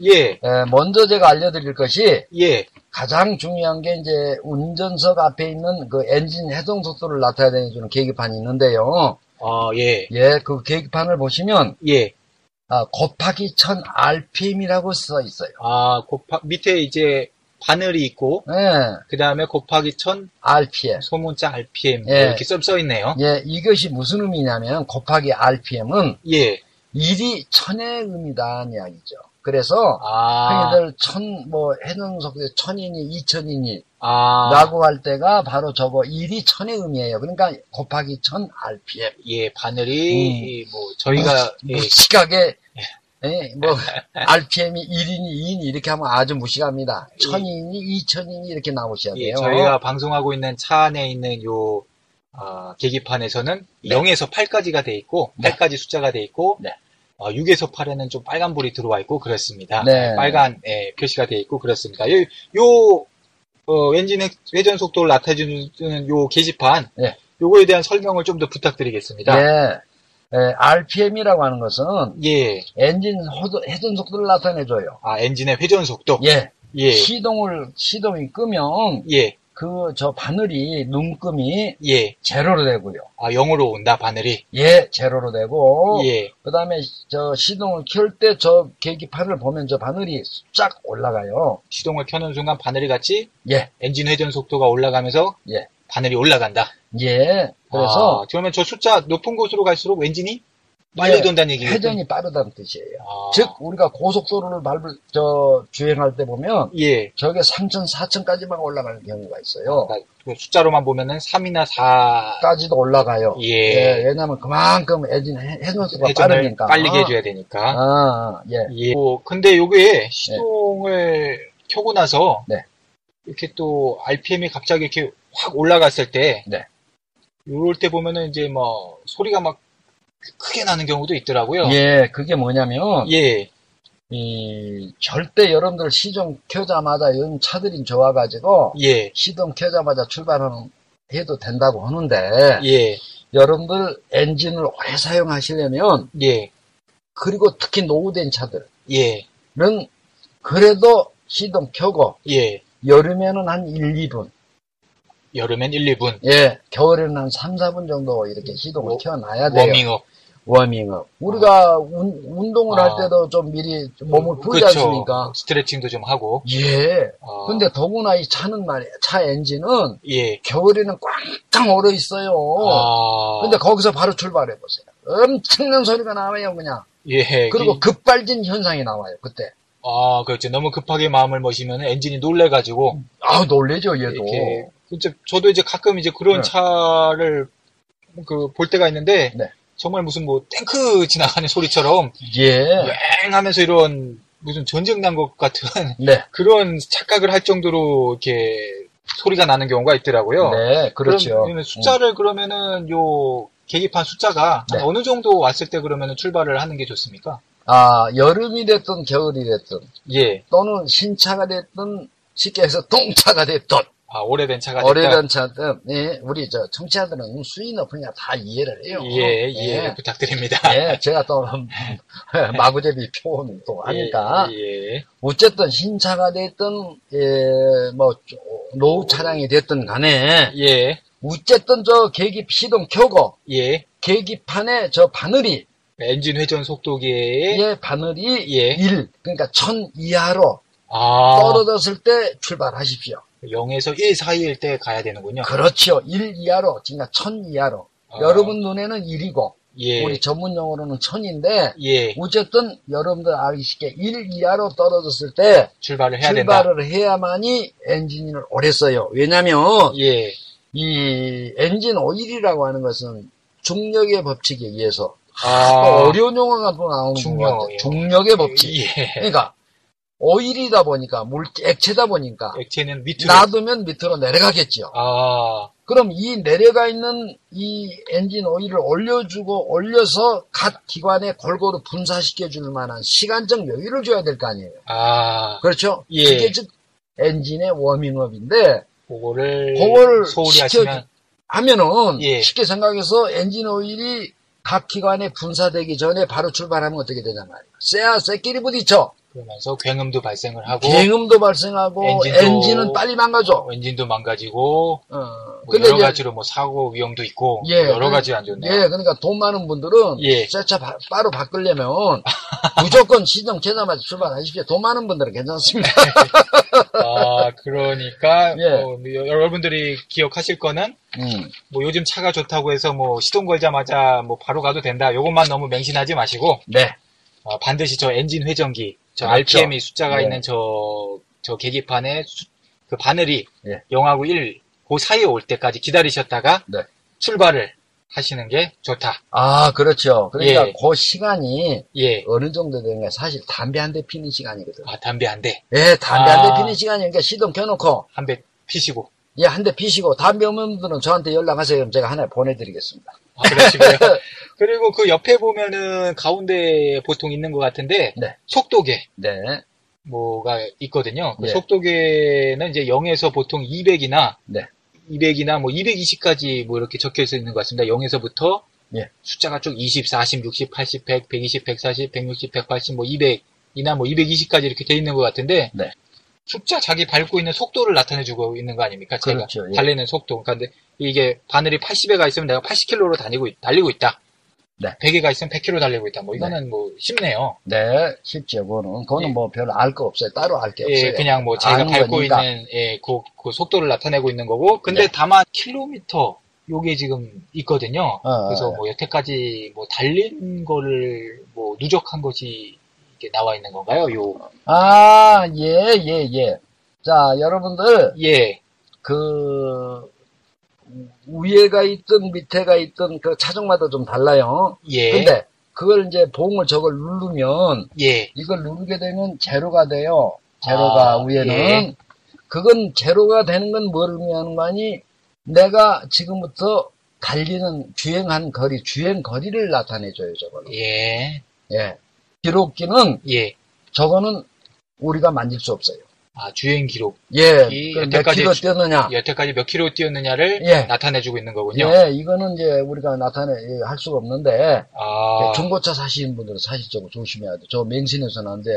예, 예, 먼저 제가 알려드릴 것이 예, 가장 중요한 게 이제 운전석 앞에 있는 그 엔진 해동 속도를 나타내 주는 계기판이 있는데요. 아, 예, 예, 그 계기판을 보시면 예. 아, 곱하기 1000 RPM이라고 써 있어요. 아, 곱하, 밑에 이제 바늘이 있고, 예, 그 다음에 곱하기 1000 RPM. 소문자 RPM 예. 이렇게 써, 써 있네요. 예, 이것이 무슨 의미냐면 곱하기 RPM은 예. 1이 1000의 의미다는 이야기죠. 그래서 아, 흔히들 천, 뭐, 속도 1000이니 2000이니 아, 라고 할 때가 바로 저거 1이 1000의 의미예요. 그러니까 곱하기 1000 RPM. 예, 바늘이, 뭐, 저희가, 예, 무식하게, 예, 뭐, RPM이 1이니 2이니 이렇게 하면 아주 무식합니다. 1000이니 2000이니 이렇게 나오셔야 예, 돼요. 저희가 방송하고 있는 차 안에 있는 요, 아, 계기판에서는 0에서 8까지가 돼 있고, 네. 8까지 숫자가 돼 있고, 네. 어, 6에서 8에는 좀 빨간불이 들어와 있고, 그렇습니다. 네. 빨간, 예, 표시가 돼 있고, 그렇습니다. 요, 요, 어, 엔진 회- 회전 속도를 나타내주는 요 게시판, 네. 요거에 대한 설명을 좀 더 부탁드리겠습니다. 예, 예, RPM이라고 하는 것은 예. 엔진 회전 속도를 나타내줘요. 아, 엔진의 회전 속도. 예, 예. 시동을, 시동이 끄면 예. 그 저 바늘이 눈금이 예. 제로로 되고요. 아, 0으로 온다, 바늘이. 예, 제로로 되고 예. 그다음에 저 시동을 켤 때 저 계기판을 보면 저 바늘이 쫙 올라가요. 시동을 켜는 순간 바늘이 같이 예, 엔진 회전 속도가 올라가면서 예. 바늘이 올라간다. 예. 그래서 아, 그러면 저 숫자 높은 곳으로 갈수록 엔진이 빨리 예, 돈다는 얘기겠죠? 회전이 빠르다는 뜻이에요. 아, 즉 우리가 고속도로를 밟을 저 주행할 때 보면 예. 저게 3천, 4천까지만 올라가는 경우가 있어요. 그러니까 그 숫자로만 보면은 3이나 4 까지도 올라가요. 예. 왜냐하면 그만큼 엔진 회- 회전수가 빠르니까. 빨리 해줘야 되니까. 아, 예. 예. 뭐, 근데 요게 시동을 켜고 나서 네. 이렇게 또 RPM이 갑자기 이렇게 확 올라갔을 때 네. 요럴 때 보면은 이제 뭐 소리가 막 크게 나는 경우도 있더라고요. 예, 그게 뭐냐면, 예. 이, 절대 여러분들 시동 켜자마자 이런 차들이 좋아가지고, 예. 시동 켜자마자 출발하는, 해도 된다고 하는데, 예. 여러분들 엔진을 오래 사용하시려면, 예. 그리고 특히 노후된 차들은, 예. 그래도 시동 켜고, 예. 여름에는 한 1, 2분, 여름엔 1, 2분 예, 겨울에는 한 3, 4분 정도 이렇게 시동을 워- 켜놔야 돼요. 워밍업. 워밍업. 우리가 운, 운동을 아. 할 때도 좀 미리 몸을 풀지 그쵸. 않습니까? 스트레칭도 좀 하고. 예. 아, 근데 더구나 이 차는 말이에요. 차 엔진은 예. 겨울에는 꽝꽝 얼어 있어요. 아. 근데 거기서 바로 출발해 보세요. 엄청난 소리가 나와요, 그냥. 예. 그리고 그- 급발진 현상이 나와요, 그때. 아, 그렇죠. 너무 급하게 마음을 먹이면 엔진이 놀래가지고 아, 놀래죠, 얘도. 이렇게 진짜 저도 이제 가끔 이제 그런 네. 차를 그 볼 때가 있는데 네. 정말 무슨 뭐 탱크 지나가는 소리처럼 예. 왱하면서 이런 무슨 전쟁 난 것 같은 네. 그런 착각을 할 정도로 이렇게 소리가 나는 경우가 있더라고요. 네, 그렇죠. 숫자를 그러면은 요 계기판 숫자가 네. 한 어느 정도 왔을 때 그러면은 출발을 하는 게 좋습니까? 아, 여름이 됐든 겨울이 됐든 예. 또는 신차가 됐든 쉽게 해서 동차가 됐든 아, 오래된 차가. 오래된 차든 예, 우리 저 청취자들은 수위 높으냐 다 이해를 해요. 예, 예, 예. 부탁드립니다. 예, 제가 또 마구제비 표현 또 하니까 예, 예. 어쨌든 신차가 됐든 예, 뭐 노후 차량이 됐든 간에 예, 어쨌든 저 계기 시동 켜고 예. 계기판에 저 바늘이 엔진 회전 속도계에 예 바늘이 예. 1 그러니까 1000 이하로 아, 떨어졌을 때 출발하십시오. 0에서 1 사이일 때 가야 되는군요. 그렇죠. 1 이하로 그러니까 1000 이하로 아, 여러분 눈에는 1이고 예, 우리 전문 용어로는 1000인데 예, 어쨌든 여러분들 알기 쉽게 1 이하로 떨어졌을 때 출발을 해야 된다. 출발을 해야만이 엔진을 오래 써요. 왜냐면 예, 이 엔진 오일이라고 하는 것은 중력의 법칙에 의해서 아, 또 어려운 용어가 또 나오는 중력, 것 같아요. 예. 중력의 법칙. 예. 그러니까 오일이다 보니까 물 액체다 보니까 액체는 밑으로. 놔두면 밑으로 내려가겠죠. 아, 그럼 이 내려가 있는 이 엔진 오일을 올려주고 올려서 각 기관에 골고루 분사시켜 줄 만한 시간적 여유를 줘야 될 거 아니에요. 아, 그렇죠? 예. 그게 즉 엔진의 워밍업인데 그거를 그거를 소홀히 시켜- 하시면 하면은 예. 쉽게 생각해서 엔진 오일이 각 기관에 분사되기 전에 바로 출발하면 어떻게 되냐 말이에요. 쇠야 쇠끼리 부딪혀. 그러면서 굉음도 발생을 하고 굉음도 발생하고 엔진도- 엔진은 빨리 망가져. 엔진도 망가지고 어. 뭐 여러 이제 가지로 뭐 사고 위험도 있고 예, 여러 그- 가지 안 좋네요. 예, 그러니까 돈 많은 분들은 예. 새차 바, 바로 바꾸려면 무조건 시동 켜자마자 출발하십시오. 돈 많은 분들은 괜찮습니다. 아, 그러니까 예. 뭐 여- 여러분들이 기억하실 거는 음, 뭐 요즘 차가 좋다고 해서 뭐 시동 걸자마자 뭐 바로 가도 된다. 요것만 너무 맹신하지 마시고 네, 어, 반드시 저 엔진 회전기, 저 그렇죠. RPM이 숫자가 네. 있는 저, 저 계기판에 수- 그 바늘이 예. 0하고 1, 그 사이에 올 때까지 기다리셨다가 네. 출발을 하시는 게 좋다. 아 그렇죠. 그러니까 예. 그 시간이 예. 어느 정도 되는 게 사실 담배 한 대 피는 시간이거든. 아, 담배 한 대, 예, 담배 한 아. 대 피는 시간이니까 시동 켜놓고 한 대 피시고. 예, 한 대 피시고 담배 없는 분들은 저한테 연락하세요. 그럼 제가 하나 보내드리겠습니다. 아, 그러시고요. 그리고 그 옆에 보면은 가운데 보통 있는 것 같은데 네. 속도계 네, 뭐가 있거든요. 그 예. 속도계는 이제 0에서 보통 200이나 네. 200이나 뭐 220까지 뭐 이렇게 적혀 있는 것 같습니다. 0에서부터 예. 숫자가 쭉 20, 40, 60, 80, 100, 120, 140, 160, 180, 뭐 200이나 뭐 220까지 이렇게 돼 있는 것 같은데 네. 숫자 자기 밟고 있는 속도를 나타내주고 있는 거 아닙니까? 제가 그렇죠, 예. 달리는 속도. 그러니까 이게 바늘이 80에 가 있으면 내가 80km로 다니고 있- 달리고 있다. 네. 100에 가 있으면 100km 달리고 있다. 뭐 이거는 뭐 쉽네요. 네, 쉽죠. 그거는 그거는 예. 뭐 별로 알거 없어요. 따로 알 게 없어요. 예, 그냥 뭐 자기가 밟고 거니까. 있는 예, 그, 그 속도를 나타내고 있는 거고. 근데 네. 다만 킬로미터 요게 지금 있거든요. 어, 그래서 어. 뭐 여태까지 뭐 달린 거를 뭐 누적한 것이 이게 나와 있는 건가요? 요 아, 예, 예, 예. 자, 여러분들 예. 그 위에가 있든 밑에가 있든 그 차종마다 좀 달라요. 예. 근데 그걸 이제 봉을 저걸 누르면 예. 이걸 누르게 되면 제로가 돼요. 제로가 아, 위에는 예. 그건 제로가 되는 건 뭘 의미하는 거니? 내가 지금부터 달리는 주행한 거리, 주행 거리를 나타내줘요, 저거는. 예. 예. 기록기는 예. 저거는 우리가 만질 수 없어요. 아, 주행 기록. 예. 여태까지 킬로 주- 뛰었느냐? 여태까지 몇 킬로 뛰었느냐를 예. 나타내주고 있는 거군요. 예, 이거는 이제 우리가 나타내 예, 할 수가 없는데 아, 중고차 사시는 분들은 사실적으로 조심해야 돼. 저 맹신해서는 안 돼.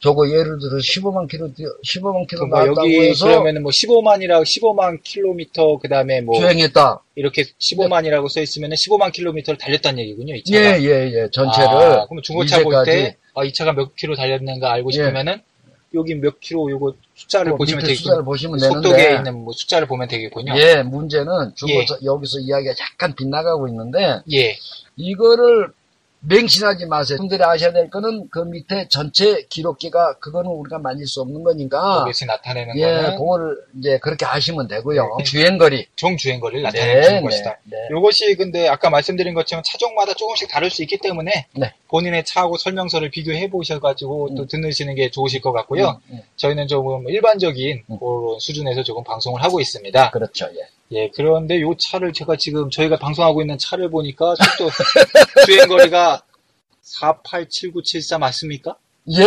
저거 예를 들어 15만 킬로 뛰어 15만 킬로 뭐 나왔다고 여기 해서 그러면은 뭐 15만이라고 15만 킬로미터 그다음에 뭐 주행했다. 이렇게 15만이라고 써 있으면은 15만 킬로미터를 달렸다는 얘기군요. 이 차가. 예, 예, 예. 전체를 아, 그럼 중고차 볼 때 아, 이 차가 몇 킬로 달렸는가 알고 예. 싶으면은 여기 몇 킬로 요거 숫자를 그 보시면 되겠군요. 숫자를 보시면 속도계에 되는데 있는 뭐 숫자를 보면 되겠군요. 예, 문제는 중고차 여기서 이야기가 약간 빗나가고 있는데 예. 이거를 맹신하지 마세요. 분들이 아셔야 될 거는 그 밑에 전체 기록기가 그거는 우리가 만질 수 없는 거니까 여기서 나타내는 예, 거는 그거를 이제 그렇게 하시면 되고요. 네. 주행거리. 정주행거리를 네, 나타내는 네, 것이다. 네. 이것이 근데 아까 말씀드린 것처럼 차종마다 조금씩 다를 수 있기 때문에 네. 본인의 차하고 설명서를 비교해 보셔가지고 또 음. 듣으시는 게 좋으실 것 같고요. 음, 음. 저희는 조금 일반적인 음. 그런 수준에서 조금 방송을 하고 있습니다. 그렇죠. 예. 예, 그런데 요 차를 제가 지금 저희가 방송하고 있는 차를 보니까 속도 주행거리가 487974 맞습니까? 예,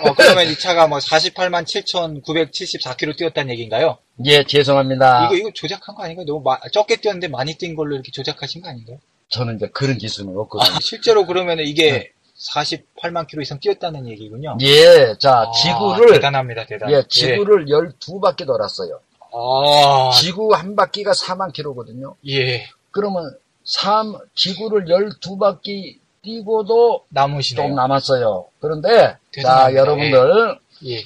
어, 그러면 이 차가 뭐 48만 7,974km 뛰었다는 얘기인가요? 예, 죄송합니다. 이거 이거 조작한 거 아닌가요? 너무 마- 적게 뛰었는데 많이 뛴 걸로 이렇게 조작하신 거 아닌가요? 저는 이제 그런 기술은 아, 없거든요. 실제로 그러면 이게 네. 48만 킬로 이상 뛰었다는 얘기군요. 예, 자, 아, 지구를, 대단합니다, 대단. 예, 지구를 12바퀴 돌았어요. 아, 지구 한 바퀴가 4만 킬로거든요. 예, 그러면 3, 지구를 12바퀴 뛰고도 남으시네요. 좀 남았어요. 그런데, 자, 대단합니다. 여러분들, 예,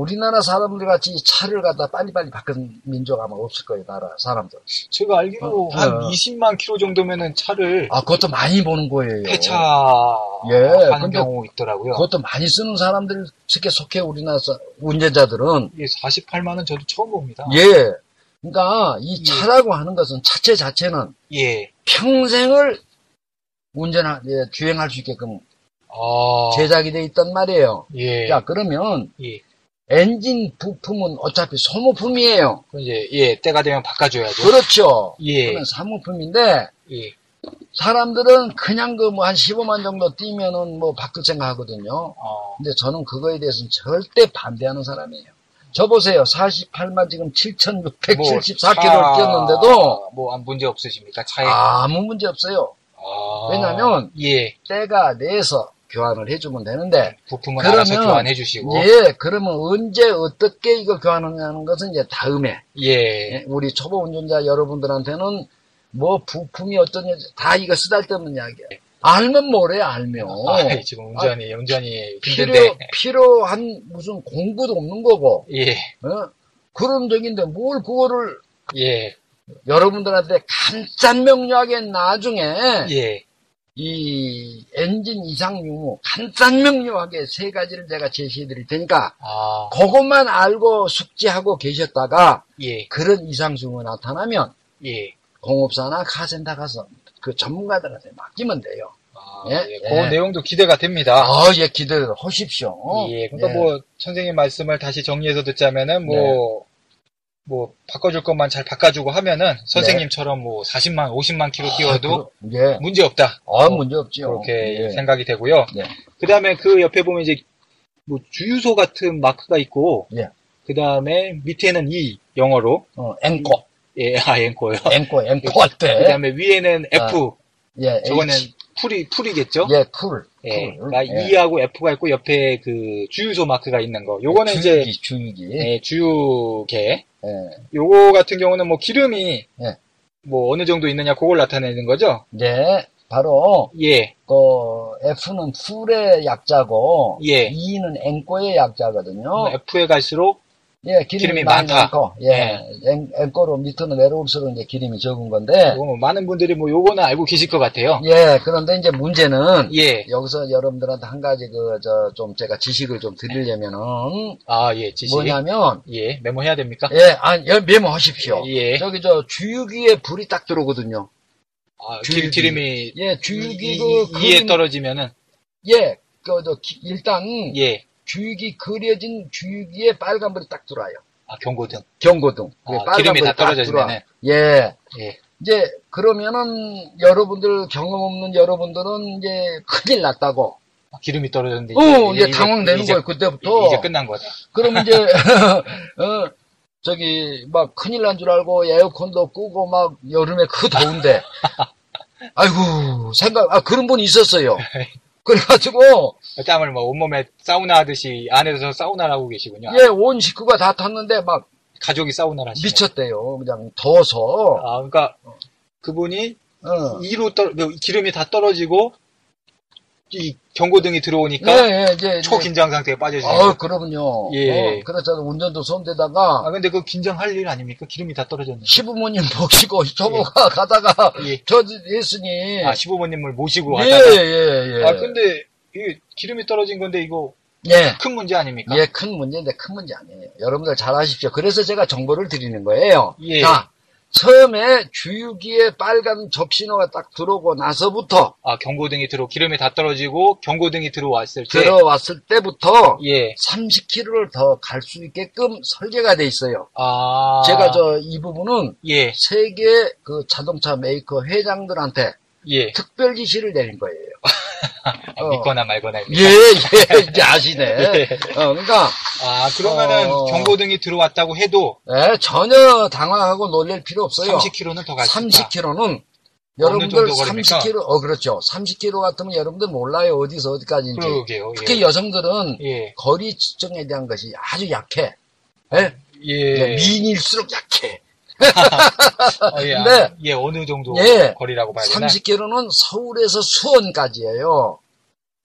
우리나라 사람들 같이 이 차를 갖다 빨리빨리 바꾼 민족 아마 없을 거예요, 나라 사람들. 제가 알기로 어, 한 어. 20만 킬로 정도면은 차를 아, 그것도 많이 보는 거예요. 폐차 예, 하는 경우 있더라고요. 그것도 많이 쓰는 사람들 특히 속해 우리나라 사- 운전자들은 예, 48만은 저도 처음 봅니다. 예. 그러니까 이 예. 차라고 하는 것은 차체 자체는 예, 평생을 운전할 예, 주행할 수 있게끔 아, 제작이 돼 있단 말이에요. 예, 자 그러면 예. 엔진 부품은 어차피 소모품이에요. 이제 예, 때가 되면 바꿔줘야죠. 그렇죠. 예, 그건 사모품인데 예, 사람들은 그냥 그 뭐 한 15만 정도 뛰면은 뭐 바꿀 생각하거든요. 어, 근데 저는 그거에 대해서는 절대 반대하는 사람이에요. 저 보세요. 48만 지금 7,674km를 뛰었는데도 뭐 아무 문제 없으십니까? 차에 아무 문제 없어요. 아, 왜냐면 예, 때가 내서 교환을 해주면 되는데, 부품은 그러면- 알아서 교환해 주시고. 예, 그러면 언제 어떻게 이거 교환하냐는 것은 이제 다음에, 예, 예, 우리 초보 운전자 여러분들한테는 뭐 부품이 어떠냐, 다 이거 쓰잘데없는 이야기야. 알면 뭐래, 알면. 아, 지금 운전이 운전이 필요, 필요한 무슨 공부도 없는 거고, 예, 어? 그런 적인데 뭘 그거를 예, 여러분들한테 간단 명료하게 나중에 예, 이 엔진 이상 유무 간단 명료하게 세 가지를 제가 제시해 드릴 테니까 아, 그것만 알고 숙지하고 계셨다가 예, 그런 이상 징후 나타나면 예. 공업사나 카센터 가서 그 전문가들한테 맡기면 돼요. 아, 예, 예, 예. 그 내용도 기대가 됩니다. 아, 예, 기대를 하십시오. 예, 그러니까 예. 뭐 선생님 말씀을 다시 정리해서 듣자면은 뭐, 뭐 바꿔줄 것만 잘 바꿔주고 하면은 선생님처럼 뭐 40만, 50만 킬로 뛰어도 네. 아, 그, 예. 문제 없다. 아, 문제 없죠. 그렇게 예. 생각이 되고요. 네. 그 다음에 그 옆에 보면 이제 뭐 주유소 같은 마크가 있고, 예. 그 다음에 밑에는 이 영어로 어, 앵꼬. 예, 아. 앵꼬, 앵꼬 할그 때. 다음에 위에는 F, 예, 저거는 H. full이 full이겠죠. 예, full. 예, full. 그러니까 예. E하고 F가 있고 옆에 그 주유소 마크가 있는 거. 요거는 주유기, 이제 주유기. 예, 주유계. 예. 요거 같은 경우는 뭐 기름이 예. 뭐 어느 정도 있느냐 그걸 나타내는 거죠. 네, 바로 예, 그 F는 풀의 약자고 예. E는 앵꼬의 약자거든요. F에 갈수록 예, 기름이, 기름이 많다. 많고, 예, 앵, 앵꼬로 밑으로 내려올수록 이제 기름이 적은 건데, 요거 뭐 많은 분들이 뭐 요거는 알고 계실 것 같아요. 예, 그런데 이제 문제는 예. 여기서 여러분들한테 한 가지 그 저 좀 제가 지식을 좀 드리려면은 아, 예, 지식. 뭐냐면 예, 메모해야 됩니까? 예, 아, 예, 메모하십시오. 예. 저기 저 주유기에 불이 딱 들어오거든요. 아, 주유기. 기, 름이 예, 주유기 이, 그 이, 에 그림- 떨어지면은 예, 그저 일단 예. 주유기 그려진 주유기에 빨간불이 딱 들어와요. 아, 경고등. 경고등. 아, 예, 기름이 다 빨간불이 딱 떨어져지면은. 들어와. 예. 예. 이제 그러면은 여러분들 경험 없는 여러분들은 이제 큰일 났다고. 아, 기름이 떨어졌는데 어, 이제 당황되는 이제- 거예요, 그때부터. 이제 끝난 거다. 그러면 이제, 어, 저기, 막 큰일 난 줄 알고 에어컨도 끄고 막 여름에 그 더운데. 아이고, 생각, 아, 그런 분이 있었어요. 그래가지고, 땀을 뭐 온몸에 사우나 하듯이 안에서 사우나를 하고 계시군요. 예, 온 식구가 다 탔는데 막 가족이 사우나를 하시고. 미쳤대요. 그냥 더워서. 아, 그러니까 그분이 어. 이로 떨 기름이 다 떨어지고 이 경고등이 들어오니까 예, 예, 이제. 초긴장 상태에 어, 거예요. 그럼요. 예. 어, 그래서 운전도 손대다가 아, 근데 그 긴장할 일 아닙니까? 기름이 다 떨어졌는데. 시부모님 모시고 저보가 가다가 예. 저 했으니. 아, 시부모님을 모시고 예, 하다가. 예, 예. 아, 근데 이게 기름이 떨어진 건데 이거 예. 큰 문제 아닙니까? 예, 큰 문제인데 큰 문제 아니에요. 여러분들 잘 아십시오. 그래서 제가 정보를 드리는 거예요. 예. 자, 처음에 주유기에 빨간 접신호가 딱 들어오고 나서부터 아, 경고등이 들어 기름이 다 떨어지고 경고등이 들어왔을 때 들어왔을 때부터 예. 30km를 더 갈 수 있게끔 설계가 돼 있어요. 아. 제가 저 이 부분은 예. 세계 그 자동차 메이커 회장들한테 예. 특별 지시를 내린 거예요. 어. 믿거나 말거나. 예, 예, 이제 아시네. 예. 어, 그러니까 아, 그러면은 어. 경고등이 들어왔다고 해도 예, 전혀 당황하고 놀랄 필요 없어요. 30km는 더 갈 수 있다. 30km는 여러분들 정도 거리입니까? 30km, 어, 그렇죠. 30km 같으면 여러분들 몰라요. 어디서 어디까지인지. 그러게요. 특히 예. 여성들은 예. 거리 측정에 대한 것이 아주 약해. 예? 예. 미인일수록 약해. 어, 예. 근데 아, 예, 어느 정도 예. 거리라고 봐야 되나? 30km는 서울에서 수원까지예요.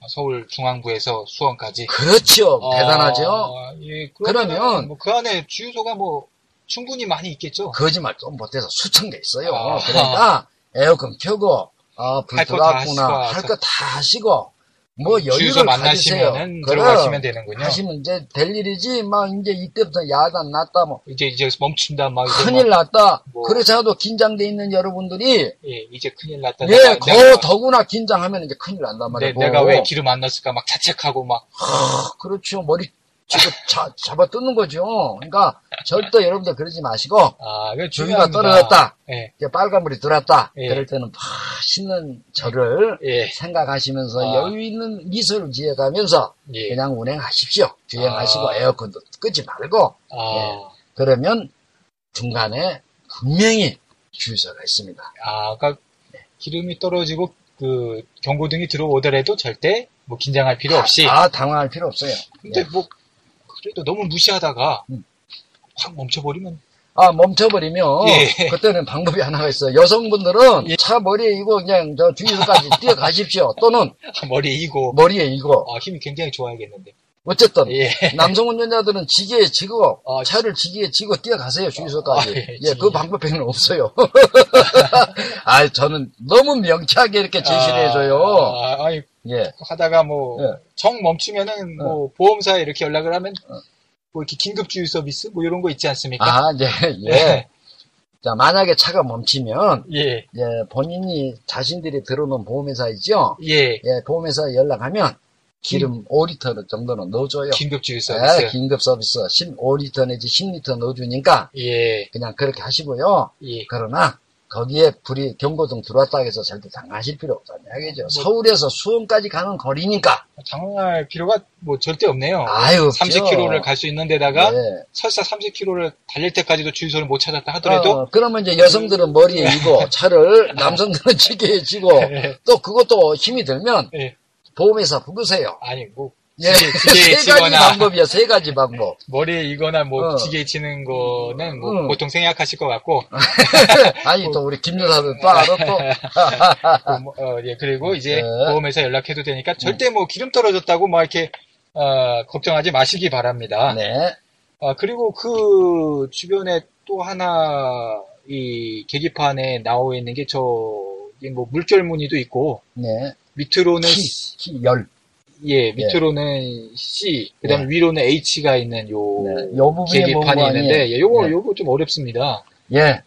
서울 중앙부에서 수원까지. 그렇죠. 아, 대단하죠. 예. 그러면 뭐 그 안에 주유소가 뭐 충분히 많이 있겠죠. 거짓말 좀 못해서 수천 개 있어요. 아. 그러니까 에어컨 켜고 아, 불 들어왔구나. 할 거 다 하시고 뭐 주유소 여유를 가지세요. 만나시면은 그럼 들어가시면 되는군요. 하시면 이제 될 일이지 막 이제 이때부터 야단 났다 뭐 이제 이제 멈춘다 막 큰일 막, 났다. 뭐. 그래서도 긴장돼 있는 여러분들이 예, 이제 큰일 났다. 예, 내가, 거 내가, 더구나 긴장하면 이제 큰일 난단 내, 말이에요. 내가 왜 기름 안 넣었을까 막 자책하고 막 하, 그렇죠. 머리 지금 자, 잡아 뜯는 거죠. 그러니까 절대 여러분들 그러지 마시고 아, 그 주위가. 떨어졌다. 예, 빨간불이 들어왔다. 예. 그럴 때는 맛있는 저를 예, 생각하시면서 아. 여유 있는 미소를 지어가면서 예. 그냥 운행하십시오. 주행하시고 아. 에어컨도 끄지 말고 아, 그러면 중간에 분명히 주유소가 있습니다. 아, 그러니까 기름이 떨어지고 그 경고등이 들어오더라도 절대 뭐 긴장할 필요 없이. 아, 당황할 필요 없어요. 근데 뭐 그래도 너무 무시하다가 음. 확 멈춰버리면 아, 멈춰버리면 예. 그때는 방법이 하나가 있어요. 여성분들은 예. 차 머리에 이고 그냥 저 주유소까지 뛰어가십시오. 또는 머리에 이고 머리에 이고 아, 힘이 굉장히 좋아야겠는데. 어쨌든 예. 남성 운전자들은 지게에 지고 아, 차를 지게에 지고 뛰어가세요 주유소까지. 아, 예, 예. 그 방법에는 없어요. 아, 저는 너무 명쾌하게 이렇게 제시를 해줘요. 아, 아니 예, 하다가 뭐 예. 정 멈추면은 뭐 보험사에 이렇게 연락을 하면 뭐 이렇게 긴급 주유 서비스 뭐 이런 거 있지 않습니까? 아, 네, 예. 자, 만약에 차가 멈추면 예. 예, 본인이 자신들이 들어놓은 보험회사 있죠. 예. 예, 보험회사에 연락하면 기름 5리터 정도는 넣어줘요. 긴급 주유 서비스. 예, 긴급 서비스 15리터 내지 10리터 넣어주니까 예. 그냥 그렇게 하시고요. 예. 그러나 거기에 불이 경고등 들어왔다 해서 절대 당하실 필요 없다는 이야기죠. 서울에서 수원까지 가는 거리니까. 당황할 필요가 뭐 절대 없네요. 아유, 없죠. 30km를 갈 수 있는 데다가 네. 설사 30km를 달릴 때까지도 주유소를 못 찾았다 하더라도 어, 그러면 이제 여성들은 머리에 이고 차를 남성들은 지게에 지고 예. 또 그것도 힘이 들면 예. 보험회사 부르세요. 아니 뭐 예, 지게에 세 가지 치거나 방법이야, 세 가지 방법. 머리에 이거나 뭐 어. 지게 치는 거는 뭐 응. 보통 생략하실 것 같고 아니, 또 우리 김 여사도 또 알아, 또. 그 뭐, 어, 예, 그리고 이제 네. 보험회사 연락해도 되니까 절대 뭐 기름 떨어졌다고 막 이렇게 어, 걱정하지 마시기 바랍니다. 네. 아, 그리고 그 주변에 또 하나 이 계기판에 나와 있는 게 저, 뭐 물결 무늬도 있고 네. 밑으로는 키, 키, 열. 예, 밑으로는 C, 그 다음에 위로는 H가 있는 요 네, 요 부분이 계기판이 있는데 예, 요거 네. 요거 좀 어렵습니다. 예.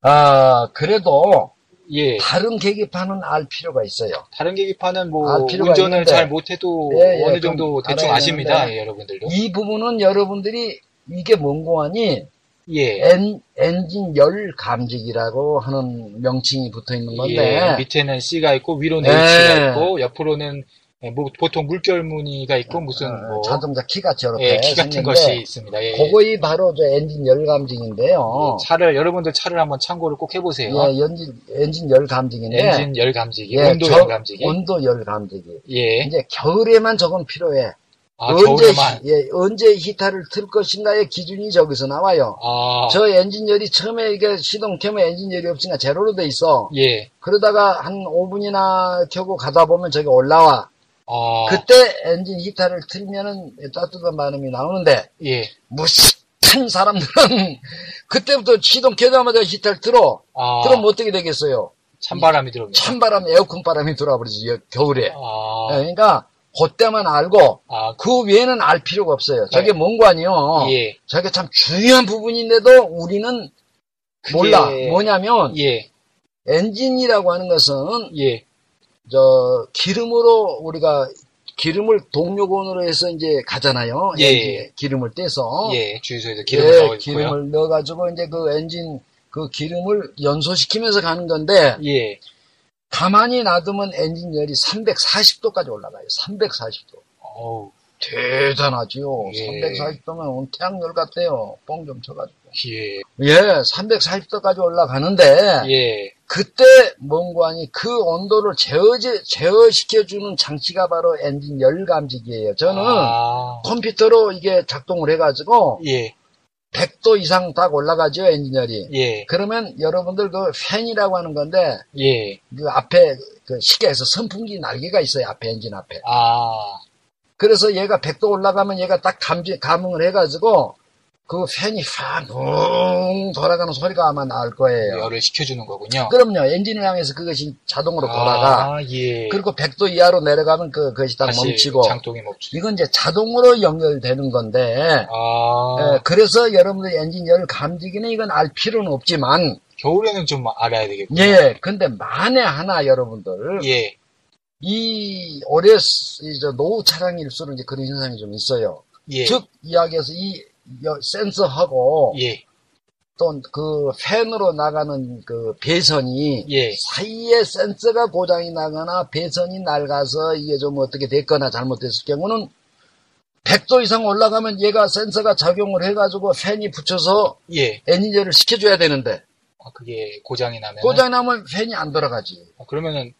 아, 그래도 예. 다른 계기판은 알 필요가 있어요. 다른 계기판은 뭐 운전을. 잘 못해도 예, 예, 어느 좀 정도 대충 아십니다. 예, 여러분들도. 이 부분은 여러분들이 이게 뭔 고 하니 예. 엔, 엔진 열 감지기라고 하는 명칭이 붙어 있는 건데 예, 밑에는 C가 있고 위로는 네. H가 있고 옆으로는 예, 뭐 보통 물결 무늬가 있고 무슨 어, 뭐 자동차 키 같이 이렇게 예, 키 같은 것이 있습니다. 예, 그거이 바로 저 엔진 열 감지기인데요. 예, 차를 여러분들 차를 한번 참고를 꼭 해보세요. 예, 엔진, 엔진 열 감지기인데 엔진 열 감지기, 예, 온도 저- 열 감지기. 온도 열 감지기. 예. 이제 겨울에만 저건 필요해. 아, 언제 예, 언제 히터를 틀 것인가의 기준이 저기서 나와요. 아, 저 엔진열이 처음에 이게 시동 켜면 엔진열이 없으니까 제로로 돼 있어. 예. 그러다가 한 5분이나 켜고 가다 보면 저기 올라와. 아, 그때 엔진 히터를 틀면은 따뜻한 바람이 나오는데 예. 무식한 사람들은 그때부터 시동 켜자마자 히터를 틀어. 아, 그럼 어떻게 되겠어요? 찬바람이 들어옵니다. 찬바람, 에어컨 바람이 들어와 버리지 여- 겨울에. 아, 예, 그러니까 그때만 알고 아, 그 외에는 알 필요가 없어요. 저게 뭔 관이요? 예. 저게 참 중요한 부분인데도 우리는 몰라. 뭐냐면 예, 엔진이라고 하는 것은 예. 저 기름으로 우리가 기름을 동력원으로 해서 이제 가잖아요. 예. 기름을 떼서 예, 주유소에서 기름을 예, 넣어 있고요. 기름을 넣어가지고 이제 그 엔진 그 기름을 연소시키면서 가는 건데 예. 가만히 놔두면 엔진 열이 340도까지 올라가요. 340도. 어우, 대단하지요. 예. 340도면 태양열 같대요. 뻥 좀 쳐가지고. 예. 예, 340도까지 올라가는데 예. 그때 뭔고하니 그 온도를 제어 제어시켜주는 장치가 바로 엔진 열 감지기예요. 저는 아, 컴퓨터로 이게 작동을 해가지고 예. 100도 이상 딱 올라가죠 엔진열이. 예. 그러면 여러분들 그 팬이라고 하는 건데 예. 그 앞에 그 시계에서 선풍기 날개가 있어요 앞에 엔진 앞에. 아, 그래서 얘가 100도 올라가면 얘가 딱 감지 감응을 해가지고 그 팬이 팡붕 돌아가는 소리가 아마 나올 거예요. 열을 식혀주는 거군요. 그럼요 엔진을 향해서 그것이 자동으로 돌아가. 아, 예. 그리고 100도 이하로 내려가면 그, 그것이 딱 다시 멈추고. 장동이 멈추. 이건 이제 자동으로 연결되는 건데, 아, 예, 그래서 여러분들 엔진 열 감지기는 이건 알 필요는 없지만, 겨울에는 좀 알아야 되겠군요. 예, 근데 만에 하나 여러분들, 예. 이, 올해, 이, 노후 차량 일수록 이제 그런 현상이 좀 있어요. 예. 즉, 이야기해서 이, 여- 센서하고, 예. 또그 팬으로 나가는 그 배선이, 예. 사이에 센서가 고장이 나거나 배선이 낡아서 이게 좀 어떻게 됐거나 잘못됐을 경우는 100도 이상 올라가면 얘가 센서가 작용을 해가지고 팬이 붙여서 예. 엔진열을 시켜줘야 되는데 아, 그게 고장이 나면. 고장이 나면 팬이 안 돌아가지. 그러면은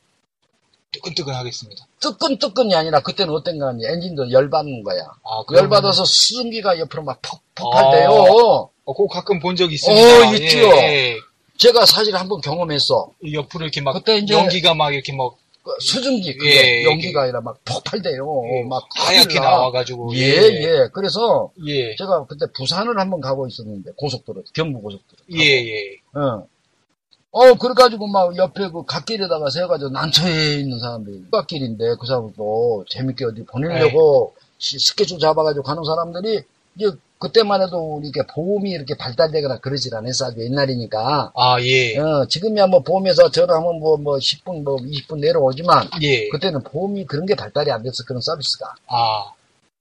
뜨끈뜨끈 하겠습니다. 뜨끈뜨끈이 아니라 그때는 어떤가 하니 엔진도 열받는 거야. 아, 열받아서 수증기가 옆으로 막 퍽, 아. 퍽할때요. 어, 그거 가끔 본적 있습니다. 어, 있지요. 예, 제가 사실 한번 경험했어. 예. 옆으로 이렇게 막 그때 이제- 연기가 막 이렇게 막그 수증기, 그게 예, 연기가 아니라 막 폭발돼요. 예, 막 하얗게 나. 나와가지고 예, 예. 그래서 예. 제가 그때 부산을 한번 가고 있었는데 고속도로 경부 고속도로 예, 예. 어. 어 그래가지고 막 옆에 그 갓길에다가 세워가지고 난처해 있는 사람들이 갓길인데 그 사람도 재밌게 어디 보내려고 네. 시- 스케줄 잡아가지고 가는 사람들이 이제 그때만 해도 이렇게 보험이 이렇게 발달되거나 그러질 않았어 아주 옛날이니까 아, 예. 어, 지금이야 뭐 보험에서 전화하면 뭐, 뭐 10분 뭐 20분 내려오지만 예. 그때는 보험이 그런 게 발달이 안 됐어 그런 서비스가 아,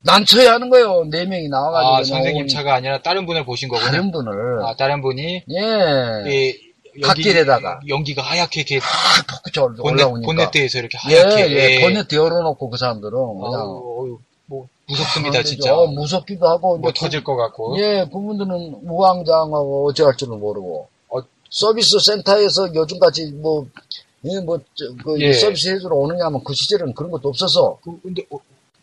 난처해 하는 거예요 네 명이 나와가지고 아, 선생님 온 차가 아니라 다른 분을 보신 거군요. 다른 분을 아, 다른 분이 예. 예, 갓길에다가. 연기가 하얗게 이렇게 탁 그쵸 본넷, 올라오니까 본넷대에서 이렇게 예, 하얗게 예, 본넷 열어놓고 그 사람들은 그냥 아우, 어우, 뭐 무섭습니다, 아, 진짜. 어, 무섭기도 하고 뭐 이제 터질 것 같고. 그, 예, 그분들은 우왕좌왕하고 어찌할 줄은 모르고 어. 서비스 센터에서 요즘같이 뭐이 뭐, 저, 그 예. 서비스 해주러 오느냐면 그 시절에는 그런 것도 없어서. 그, 근데 어,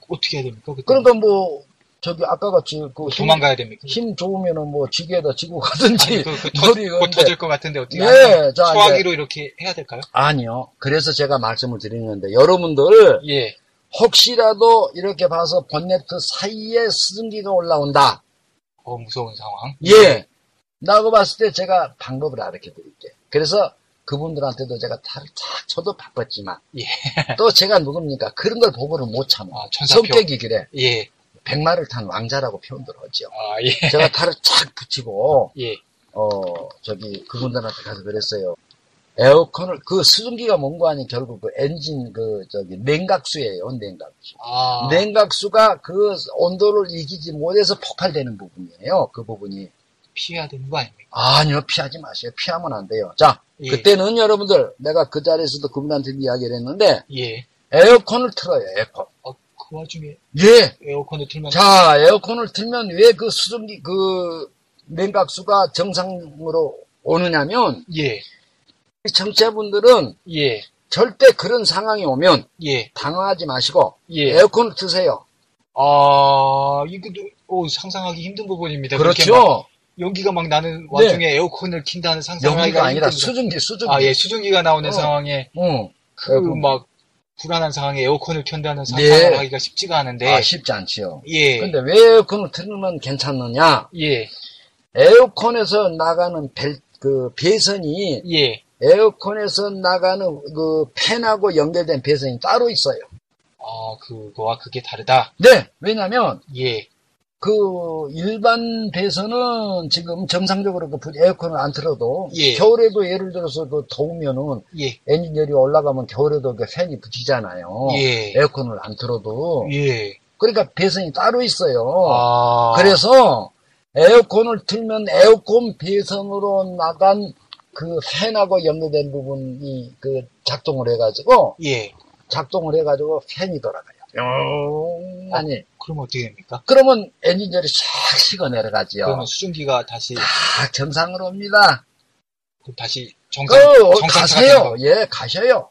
떻게 해야 됩니까? 그때? 그러니까 뭐, 저기 아까 같이 그 힘, 도망가야 됩니까? 힘 좋으면은 뭐 지게에다 지고 가든지. 아니, 그, 그 터, 머리 곧 건데. 터질 것 같은데 어떻게 예, 자, 소화기로 이렇게 해야 될까요? 아니요. 그래서 제가 말씀을 드리는데 여러분들 예. 혹시라도 이렇게 봐서 본네트 사이에 수증기가 올라온다. 어, 무서운 상황. 예. 나고 봤을 때 제가 방법을 알려 드릴게요. 그래서 그분들한테도 제가 탈, 탁, 저도 바빴지만. 예. 또 제가 누굽니까? 그런 걸 보고는 못 참아. 아. 성격이 그래. 예. 백마를 탄 왕자라고 표현들 하죠. 아, 예. 제가 탈을 착 붙이고, 예. 어, 저기, 그분들한테 가서 그랬어요. 에어컨을, 그 수증기가 뭔가 아니 결국 그 엔진, 그, 저기, 냉각수예요, 냉각수. 아. 냉각수가 그 온도를 이기지 못해서 폭발되는 부분이에요, 그 부분이. 피해야 되는 거 아닙니까? 아니요, 피하지 마세요. 피하면 안 돼요. 자, 예. 그때는 여러분들, 내가 그 자리에서도 그분한테 이야기를 했는데, 예. 에어컨을 틀어요, 에어컨. 어, 그 와중에 예! 에어컨을 틀면 자, 에어컨을 틀면 왜 그 수증기, 그, 냉각수가 정상으로 오느냐면, 예. 이 청취자분들은 예. 절대 그런 상황이 오면 예. 당황하지 마시고, 예. 에어컨을 트세요. 아, 이것도 오, 상상하기 힘든 부분입니다. 그렇죠? 연기가 막 나는 와중에 에어컨을 킨다는 상상하기가 아니라 힘듭니다. 수증기, 수증기. 아, 예, 수증기가 나오는 어. 상황에 응. 그. 막 불안한 상황에 에어컨을 켠다는 상상을 네. 하기가 쉽지가 않은데 아, 쉽지 않지요. 예. 근데 왜 에어컨을 틀면 괜찮느냐? 예. 에어컨에서 나가는 벨, 그 배선이 예. 에어컨에서 나가는 그 팬하고 연결된 배선이 따로 있어요. 아, 그거와 그게 다르다. 네, 왜냐면 예. 그 일반 배선은 지금 정상적으로 그 에어컨을 안 틀어도 예. 겨울에도 예를 들어서 그 더우면은 예. 엔진열이 올라가면 겨울에도 그 팬이 붙이잖아요. 예. 에어컨을 안 틀어도 예. 그러니까 배선이 따로 있어요. 아. 그래서 에어컨을 틀면 에어컨 배선으로 나간 그 팬하고 연결된 부분이 그 작동을 해가지고 예. 작동을 해가지고 팬이 돌아가요. 아니 그럼 어떻게 됩니까? 그러면 엔진열이 샥 식어 내려가지요. 그러면 수증기가 다시 다 정상으로 옵니다. 그럼 다시 그 정상 어, 정상차가 되는 가세요. 거- 예, 가셔요.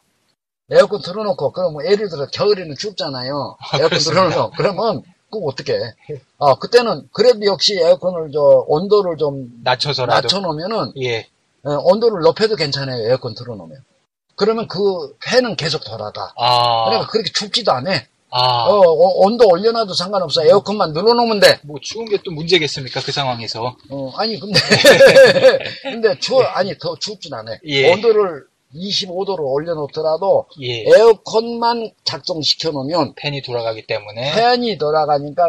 에어컨 틀어놓고 그러면 예를 들어 겨울에는 춥잖아요. 아, 에어컨. 틀어놓고 그러면 그럼 어떻게? 아 그때는 그래도 역시 에어컨을 저 온도를 좀 낮춰서라도 낮춰놓으면은 예. 어, 온도를 높여도 괜찮아요. 에어컨 틀어놓으면. 그러면 그 팬은 계속 돌아가. 아. 그러니까 그렇게 춥지도 않아. 아. 어, 어, 온도 올려놔도 상관없어. 에어컨만 눌러놓으면 돼. 뭐 추운 게 또 문제겠습니까? 그 상황에서. 어, 아니 근데 근데 추워 아니 더 춥진 않아. 예. 온도를 25도로 올려놓더라도 예. 에어컨만 작동시켜 놓으면 팬이 돌아가기 때문에 팬이 돌아가니까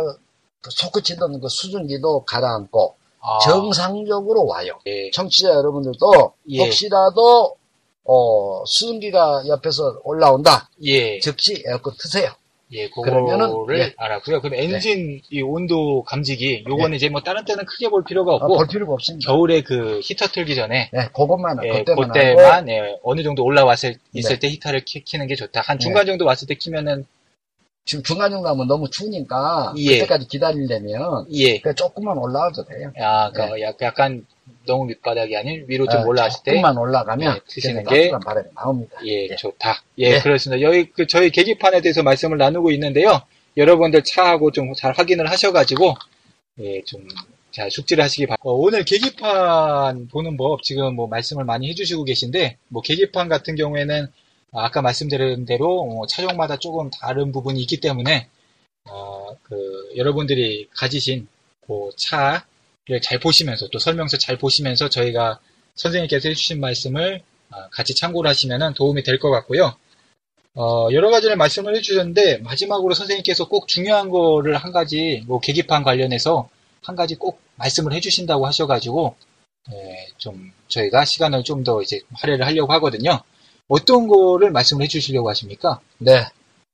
그 솟구치던 그 수증기도 가라앉고 아. 정상적으로 와요. 예. 청취자 여러분들도 예. 혹시라도 어, 수증기가 옆에서 올라온다. 예. 즉시 에어컨 트세요. 예, 그거를 네. 알았고요. 그럼 엔진 이 온도 감지기 요거는 이제 뭐 다른 때는 크게 볼 필요가 아, 없고 볼 필요가 없습니다. 겨울에 그 히터 틀기 전에 네, 그것만 예, 그때만, 예, 어느 정도 올라왔을 있을 네. 때 히터를 키, 키는 게 좋다. 한 중간 정도 왔을 때 키면은 지금 중간 정도 하면 너무 추우니까 예. 그때까지 기다리려면 예. 조금만 올라와도 돼요. 아, 그 약- 약간 너무 밑바닥이 아닌 위로 좀 아, 올라왔을 때 조금만 올라가면 예, 그때는 게- 바람이 나옵니다. 예, 예. 좋다. 예, 네. 그렇습니다. 여기 그 저희 계기판에 대해서 말씀을 나누고 있는데요. 여러분들 차하고 좀 잘 확인을 하셔가지고 예, 좀 잘 숙지를 하시기 바랍니다. 어, 오늘 계기판 보는 법 지금 뭐 말씀을 많이 해주시고 계신데 뭐 계기판 같은 경우에는 아까 말씀드린 대로 어, 차종마다 조금 다른 부분이 있기 때문에 어, 그 여러분들이 가지신 그 차를 잘 보시면서 또 설명서 잘 보시면서 저희가 선생님께서 해주신 말씀을 아, 같이 참고를 하시면 도움이 될 것 같고요. 어, 여러 가지를 말씀을 해주셨는데 마지막으로 선생님께서 꼭 중요한 거를 한 가지 뭐 계기판 관련해서 한 가지 꼭 말씀을 해주신다고 하셔가지고 예, 좀 저희가 시간을 좀 더 이제 할애를 하려고 하거든요. 어떤 거를 말씀을 해주시려고 하십니까? 네.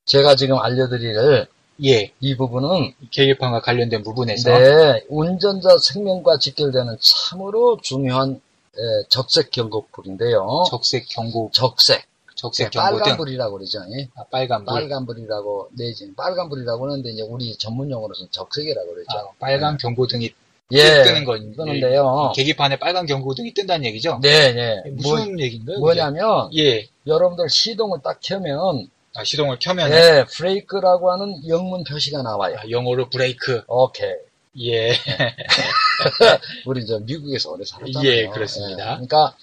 제가 지금 알려드릴 예, 이 부분은 계기판과 관련된 부분에서 네, 운전자 생명과 직결되는 참으로 중요한 에, 적색 경고불인데요. 적색 경고, 적색, 적색 네, 빨간 경고등, 불이라고 그러죠. 예? 아, 빨간 불, 빨간 불이라고 내지 빨간 불이라고 하는데 이제 우리 전문 용어로는 적색이라고 그러죠. 아, 빨간 경고등이 예. 뜨는 건 뜨는데요. 계기판에 빨간 경고등이 뜬다는 얘기죠. 네, 네. 무슨 얘기인가요? 뭐냐면? 예. 여러분들 시동을 딱 켜면, 아, 시동을 켜면 예, 브레이크라고 하는 영문 표시가 나와요. 아, 영어로 브레이크. 오케이. 예. 우리 저 미국에서 오래 살았잖아요. 예, 그렇습니다. 그러니까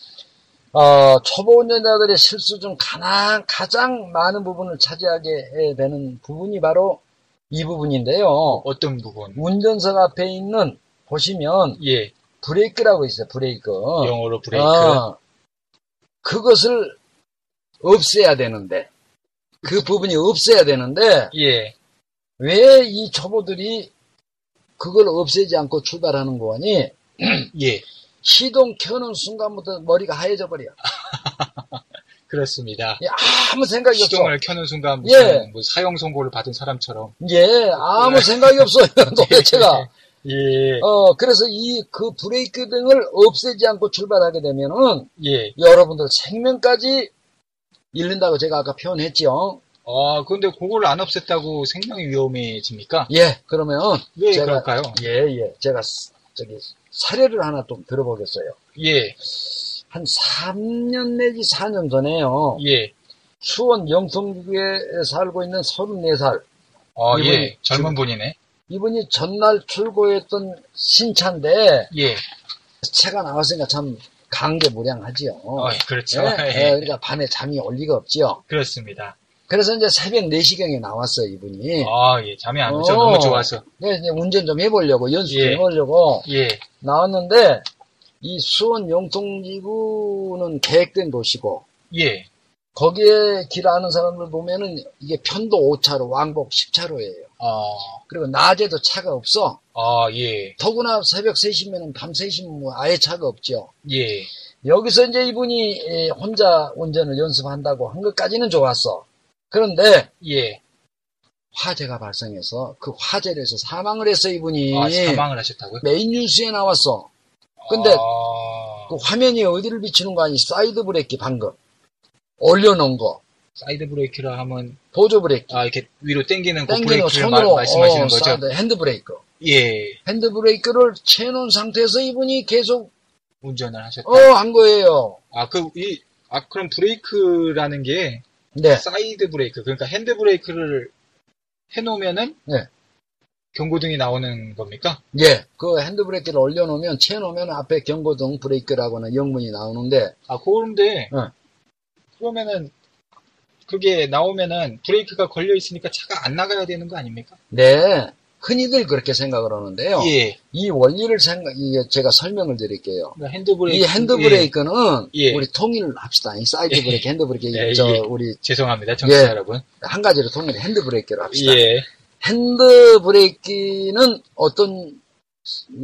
어, 초보 운전자들의 실수 중 가장 가장 많은 부분을 차지하게 되는 부분이 바로 이 부분인데요. 어떤 부분? 운전석 앞에 있는 보시면 예. 브레이크라고 있어요. 브레이크. 영어로 브레이크. 어, 그것을 없애야 되는데 그 부분이 없애야 되는데 예. 왜 이 초보들이 그걸 없애지 않고 출발하는 거니? 예. 시동 켜는 순간부터 머리가 하얘져 버려. 그렇습니다. 예, 아무 생각이 없어. 시동을 켜는 순간 무슨 예. 뭐 사형 선고를 받은 사람처럼. 예, 아무 생각이 없어요. 도대체가. 예. 어, 그래서 이 그 브레이크 등을 없애지 않고 출발하게 되면은 예. 여러분들 생명까지 잃는다고 제가 아까 표현했죠. 아, 근데 그걸 안 없앴다고 생명이 위험해집니까? 예, 그러면 왜 제가 그럴까요? 예, 예. 제가 스- 저기 사례를 하나 좀 들어보겠어요. 예. 한 3년 내지 4년 전에요. 예. 수원 영통구에 살고 있는 34살. 아, 예. 젊은 분이네. 이분이 전날 출고했던 신차인데 예. 차가 나왔으니까 참 강제무량하지요. 어, 그렇죠. 예, 예. 예, 그러니까 밤에 잠이 올 리가 없지요. 그렇습니다. 그래서 이제 새벽 4시경에 나왔어요, 이분이. 아, 예. 잠이 안 오죠. 어. 너무 좋아서. 네, 이제 운전 좀 해보려고, 연습 좀 예. 해보려고 예. 나왔는데, 이 수원 영통지구는 계획된 도시고, 예. 거기에 길 아는 사람들 보면은 이게 편도 5차로, 왕복 10차로예요. 아, 그리고 낮에도 차가 없어. 아, 예. 더구나 새벽 3시면은 밤 3시면 뭐 아예 차가 없죠. 예. 여기서 이제 이분이 에, 혼자 운전을 연습한다고 한 것까지는 좋았어. 그런데 예. 화재가 발생해서 그 화재로 해서 사망을 했어 이분이. 아, 사망을 하셨다고요? 메인 뉴스에 나왔어. 근데 아, 그 화면이 어디를 비치는고 하니? 사이드 브레이크 방금 올려놓은 거, 사이드 브레이크라 하면, 보조 브레이크, 아, 이렇게 위로 당기는 그 브레이크를 마- 말씀하시는 어, 거죠? 사이드 핸드 브레이크, 예. 핸드 브레이크를 채놓은 상태에서 이분이 계속 운전을 하셨다. 어 한 거예요. 아, 그, 이, 아, 그럼 브레이크라는 게, 네, 사이드 브레이크, 그러니까 핸드 브레이크를 해놓으면은, 네. 경고등이 나오는 겁니까? 예, 그 핸드 브레이크를 올려놓으면 채놓으면 앞에 경고등 브레이크라고는 영문이 나오는데 아, 그런데, 네. 그러면은, 그게 나오면은, 브레이크가 걸려 있으니까 차가 안 나가야 되는 거 아닙니까? 네, 흔히들 그렇게 생각을 하는데요. 예. 이 원리를 생각, 제가 설명을 드릴게요. 그러니까 핸드 브레이크. 이 핸드 브레이크는 예. 우리 통일을 합시다. 이 사이드 예. 브레이크, 핸드 브레이크, 예, 저 예. 우리 죄송합니다, 청취자 예. 여러분. 한 가지로 통일을 핸드 브레이크로 합시다. 예. 핸드 브레이크는 어떤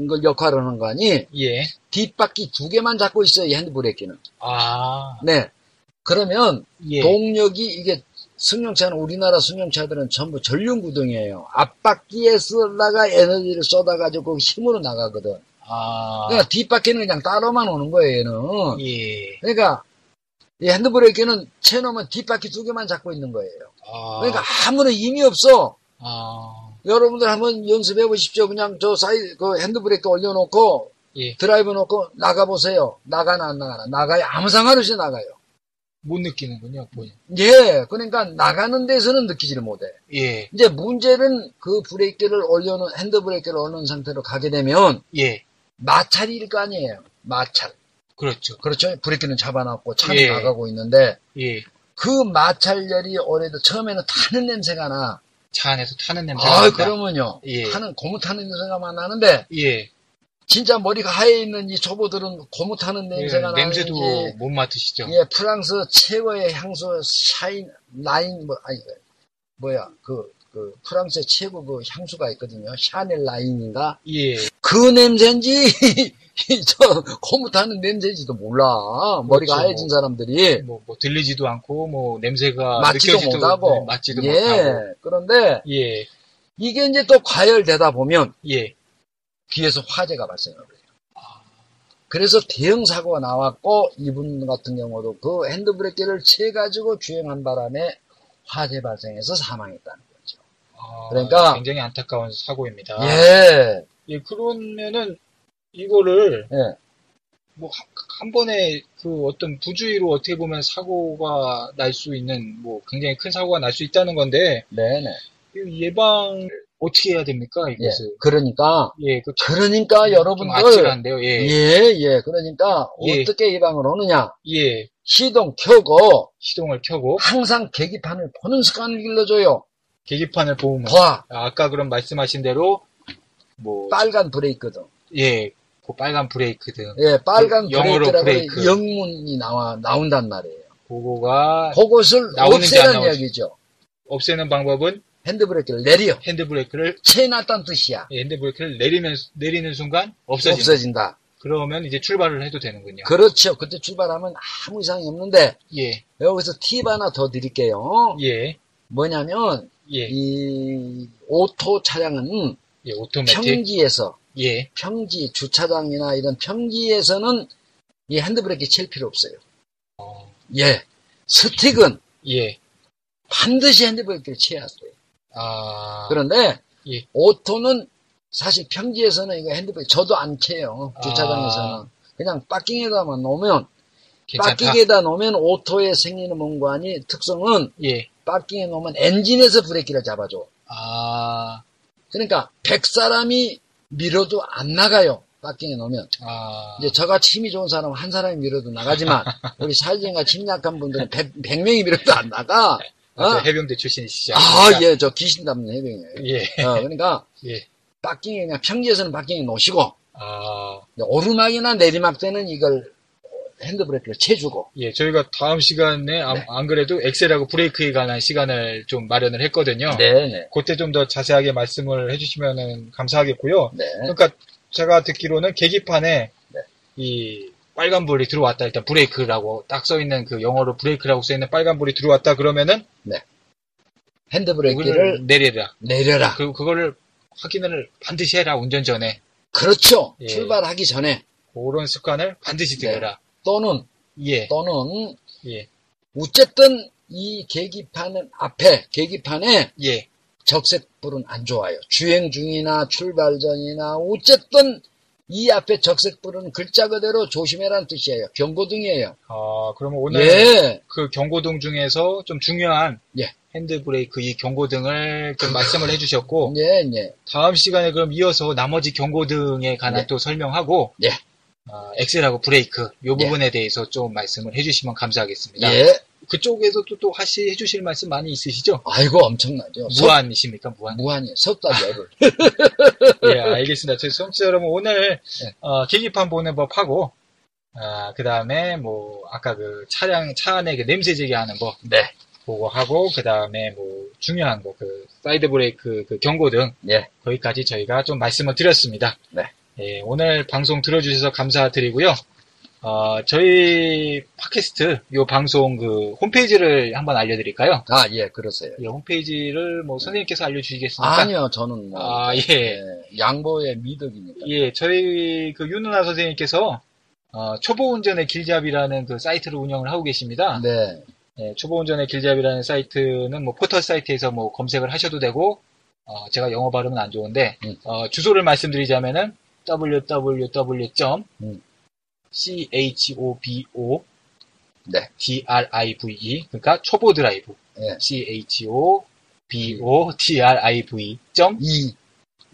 걸 역할을 하는고 하니? 예. 뒷바퀴 두 개만 잡고 있어요. 이 핸드 브레이크는. 아, 네. 그러면 예. 동력이 이게 승용차는 우리나라 승용차들은 전부 전륜 구동이에요. 앞바퀴에서다가 에너지를 쏟아가지고 힘으로 나가거든. 아, 그러니까 뒷바퀴는 그냥 따로만 오는 거예요, 얘는. 예. 그러니까 이 핸드브레이크는 채놓으면 뒷바퀴 두 개만 잡고 있는 거예요. 아, 그러니까 아무런 힘이 없어. 아, 여러분들 한번 연습해 보십시오. 그냥 저 사이 그 핸드브레이크 올려놓고 예. 드라이브 놓고 나가 보세요. 나가나 안 나가나 나가요. 아무 상관없이 나가요. 못 느끼는군요, 본인. 예, 그러니까 나가는 데서는 느끼지를 못해. 예, 이제 문제는 그 브레이크를 올려놓은 핸드 브레이크를 올려놓은 상태로 가게 되면 예. 마찰일 거 아니에요. 마찰. 그렇죠. 그렇죠. 브레이크는 잡아놨고 차는 예. 나가고 있는데 예. 그 마찰열이 오래도 처음에는 타는 냄새가 나. 차 안에서 타는 냄새가 아, 납니다. 그러면요. 예. 타는 고무 타는 냄새가 나는데 예. 진짜 머리가 하얘 있는 이 초보들은 고무 타는 냄새가 예, 나는지 냄새도 못 맡으시죠? 예, 프랑스 최고의 향수 샤인 라인 뭐 아니 뭐야 그 그 프랑스의 최고 그 향수가 있거든요. 샤넬 라인인가? 예. 그 냄새인지 저 고무 타는 냄새인지도 몰라. 머리가 그렇죠. 하얘진 사람들이 뭐, 뭐 들리지도 않고 뭐 냄새가 맞지도 느껴지도 못하고 네, 맞지도 예. 못하고. 그런데 예. 이게 이제 또 과열되다 보면 예. 뒤에서 화재가 발생을 해요. 그래서 대형 사고가 나왔고 이분 같은 경우도 그 핸드브레이크를 채 가지고 주행한 바람에 화재 발생해서 사망했다는 거죠. 아, 그러니까- 굉장히 안타까운 사고입니다. 예. 예, 그러면은 이거를 예. 뭐한 번에 그 어떤 부주의로 어떻게 보면 사고가 날 수 있는 뭐 굉장히 큰 사고가 날 수 있다는 건데 네네. 이 예방 어떻게 해야 됩니까 예. 이것을? 그러니까, 예, 그 그러니까 좀 여러분들, 아찔한데요. 예, 예, 예. 그러니까 예. 어떻게 예방을 하느냐. 예, 시동 켜고 시동을 켜고 항상 계기판을 보는 습관을 길러줘요. 계기판을 보면 봐. 아까 그럼 말씀하신 대로 뭐 빨간 브레이크등. 예, 그 빨간 브레이크 등 예, 빨간 그 브레이크라고 브레이크. 영문이 나와, 나온단 말이에요. 그거가 그것을 나오는지. 이야기죠. 없애는 방법은 핸드브레이크를 내려. 핸드브레이크를 채놨다는 뜻이야. 예, 핸드브레이크를 내리면 내리는 순간 없어진다. 없어진다. 그러면 이제 출발을 해도 되는군요. 그렇죠. 그때 출발하면 아무 이상이 없는데, 예, 여기서 팁 하나 더 드릴게요. 예, 뭐냐면, 예, 이 오토 차량은 예, 오토매틱. 평지에서, 예, 평지, 주차장이나 이런 평지에서는 이 핸드브레이크 칠 필요 없어요. 어, 예. 스틱은 예, 반드시 핸드브레이크를 쳐야 돼요. 아, 그런데 예. 오토는 사실 평지에서는 이거 핸드브레이크 저도 안 쳐요. 주차장에서는. 아. 그냥 파킹에다만 놓으면 괜찮다. 파킹에다 놓으면 오토에 생기는 뭔가니 특성은 예, 파킹에 놓으면 엔진에서 브레이크를 잡아줘. 아, 그러니까 100사람이 밀어도 안 나가요. 파킹에 놓으면. 아, 이제 저같이 힘이 좋은 사람은 한 사람이 밀어도 나가지만 우리 힘 약한 분들은 100, 100 명이 밀어도 안 나가. 어? 해병대 출신이시죠? 아, 예, 저 귀신 닮는 해병이에요. 예, 어, 그러니까 예, 파킹에 그냥 평지에서는 파킹에 놓으시고 아, 오르막이나 내리막 때는 이걸 핸드브레이크를 채주고 예, 저희가 다음 시간에 안, 네. 안 그래도 엑셀하고 브레이크에 관한 시간을 좀 마련을 했거든요. 네 네 그때 좀 더 자세하게 말씀을 해주시면 감사하겠고요. 네. 그러니까 제가 듣기로는 계기판에 네. 이 빨간불이 들어왔다 일단 브레이크라고 딱 써있는 그 영어로 브레이크라고 써있는 빨간불이 들어왔다 그러면은 핸드브레이크를 이거를 내려라. 내려라. 그 그거를 확인을 반드시 해라 운전 전에 그렇죠. 예. 출발하기 전에 그런 습관을 반드시 네. 들여라. 또는 예, 또는 예, 어쨌든 이 계기판은 앞에 계기판에 예, 적색불은 안 좋아요. 주행 중이나 출발 전이나 어쨌든 이 앞에 적색불은 글자 그대로 조심해라는 뜻이에요. 경고등이에요. 아 그러면 오늘 예. 그 경고등 중에서 좀 중요한 예. 핸드브레이크 이 경고등을 좀 말씀을 해주셨고 예, 예. 다음 시간에 그럼 이어서 나머지 경고등에 관한 예. 또 설명하고 예. 어, 엑셀하고 브레이크 이 예. 부분에 대해서 좀 말씀을 해주시면 감사하겠습니다. 예. 그쪽에서도 또 하시 해주실 말씀 많이 있으시죠? 아이고, 엄청나죠. 무한이십니까 무한? 무한이에요. 석달 열흘. 예, 알겠습니다. 저희 청취자 여러분 오늘 네. 어, 계기판 보는 법 하고 그 다음에 뭐 아까 그 차량 차 안에 그 냄새 제거하는 법 네. 그거 하고 그 다음에 뭐 중요한 거 그 사이드 브레이크 그 경고등 예. 거기까지 저희가 좀 말씀을 드렸습니다. 네. 예, 오늘 방송 들어주셔서 감사드리고요. 어, 저희 팟캐스트 요 방송 그 홈페이지를 한번 알려드릴까요? 아, 예, 그러세요. 예, 홈페이지를 뭐 선생님께서 알려주시겠습니까? 아니요, 저는 뭐. 아, 예. 예, 양보의 미덕이니까. 예, 저희 그 윤은아 선생님께서 어, 초보 운전의 길잡이라는 그 사이트를 운영을 하고 계십니다. 네. 예, 초보 운전의 길잡이라는 사이트는 뭐 포털 사이트에서 뭐 검색을 하셔도 되고 어, 제가 영어 발음은 안 좋은데 음. 어, 주소를 말씀드리자면은 www. 음. Chobo 네. drive 그러니까 초보 드라이브 예. chobo drive 점 이,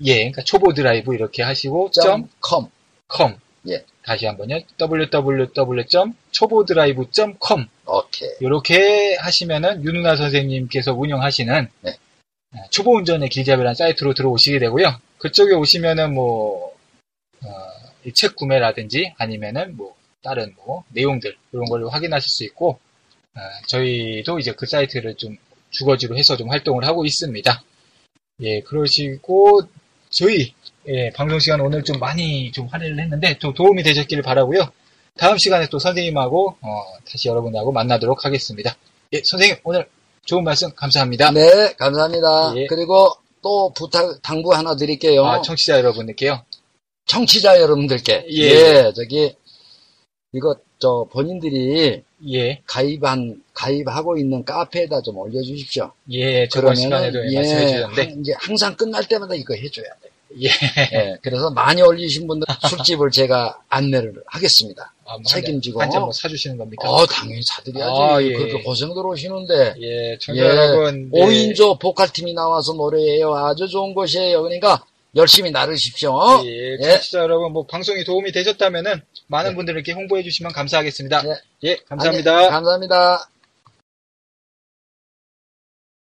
예, 그러니까 초보 드라이브 이렇게 하시고 점 점, com. com. 예. 다시 한번요. www.초보드라이브.com. 오케이. 이렇게 하시면은 윤운하 선생님께서 운영하시는 네. 아, 초보 운전의 길잡이라는 사이트로 들어오시게 되고요. 그쪽에 오시면은 뭐, 어, 이 책 구매라든지 아니면은 뭐, 다른 뭐, 내용들, 이런 걸 확인하실 수 있고, 아, 저희도 이제 그 사이트를 좀 주거지로 해서 좀 활동을 하고 있습니다. 예, 그러시고, 저희, 예, 방송 시간 오늘 좀 많이 좀 할애를 했는데, 좀 도움이 되셨기를 바라고요 다음 시간에 또 선생님하고, 어, 다시 여러분하고 만나도록 하겠습니다. 예, 선생님, 오늘 좋은 말씀 감사합니다. 네, 감사합니다. 예. 그리고 또 부탁, 당부 하나 드릴게요. 아, 청취자 여러분들께요. 청취자 여러분들께. 예. 저기, 이거, 저, 본인들이 예, 가입한, 가입하고 있는 카페에다 좀 올려주십시오. 예, 저번 그러면은, 시간에도 예, 말씀해 주셨는데, 한- 이제 항상 끝날 때마다 이거 해줘야 돼. 예. 예, 그래서 많이 올리신 분들 술집을 제가 안내를 하겠습니다. 아, 뭐 책임지고. 한잔 뭐 사주시는 겁니까? 어, 당연히 사드려야지. 아, 예. 그렇게 고생들 오시는데. 예, 청자 예, 여러분. 예. 5인조 보컬팀이 나와서 노래해요. 아주 좋은 곳이에요. 그러니까 열심히 나르십시오. 예, 예. 청취자 여러분, 뭐 방송이 도움이 되셨다면은 많은 분들에게 홍보해 주시면 감사하겠습니다. 예. 예, 감사합니다. 아니, 감사합니다.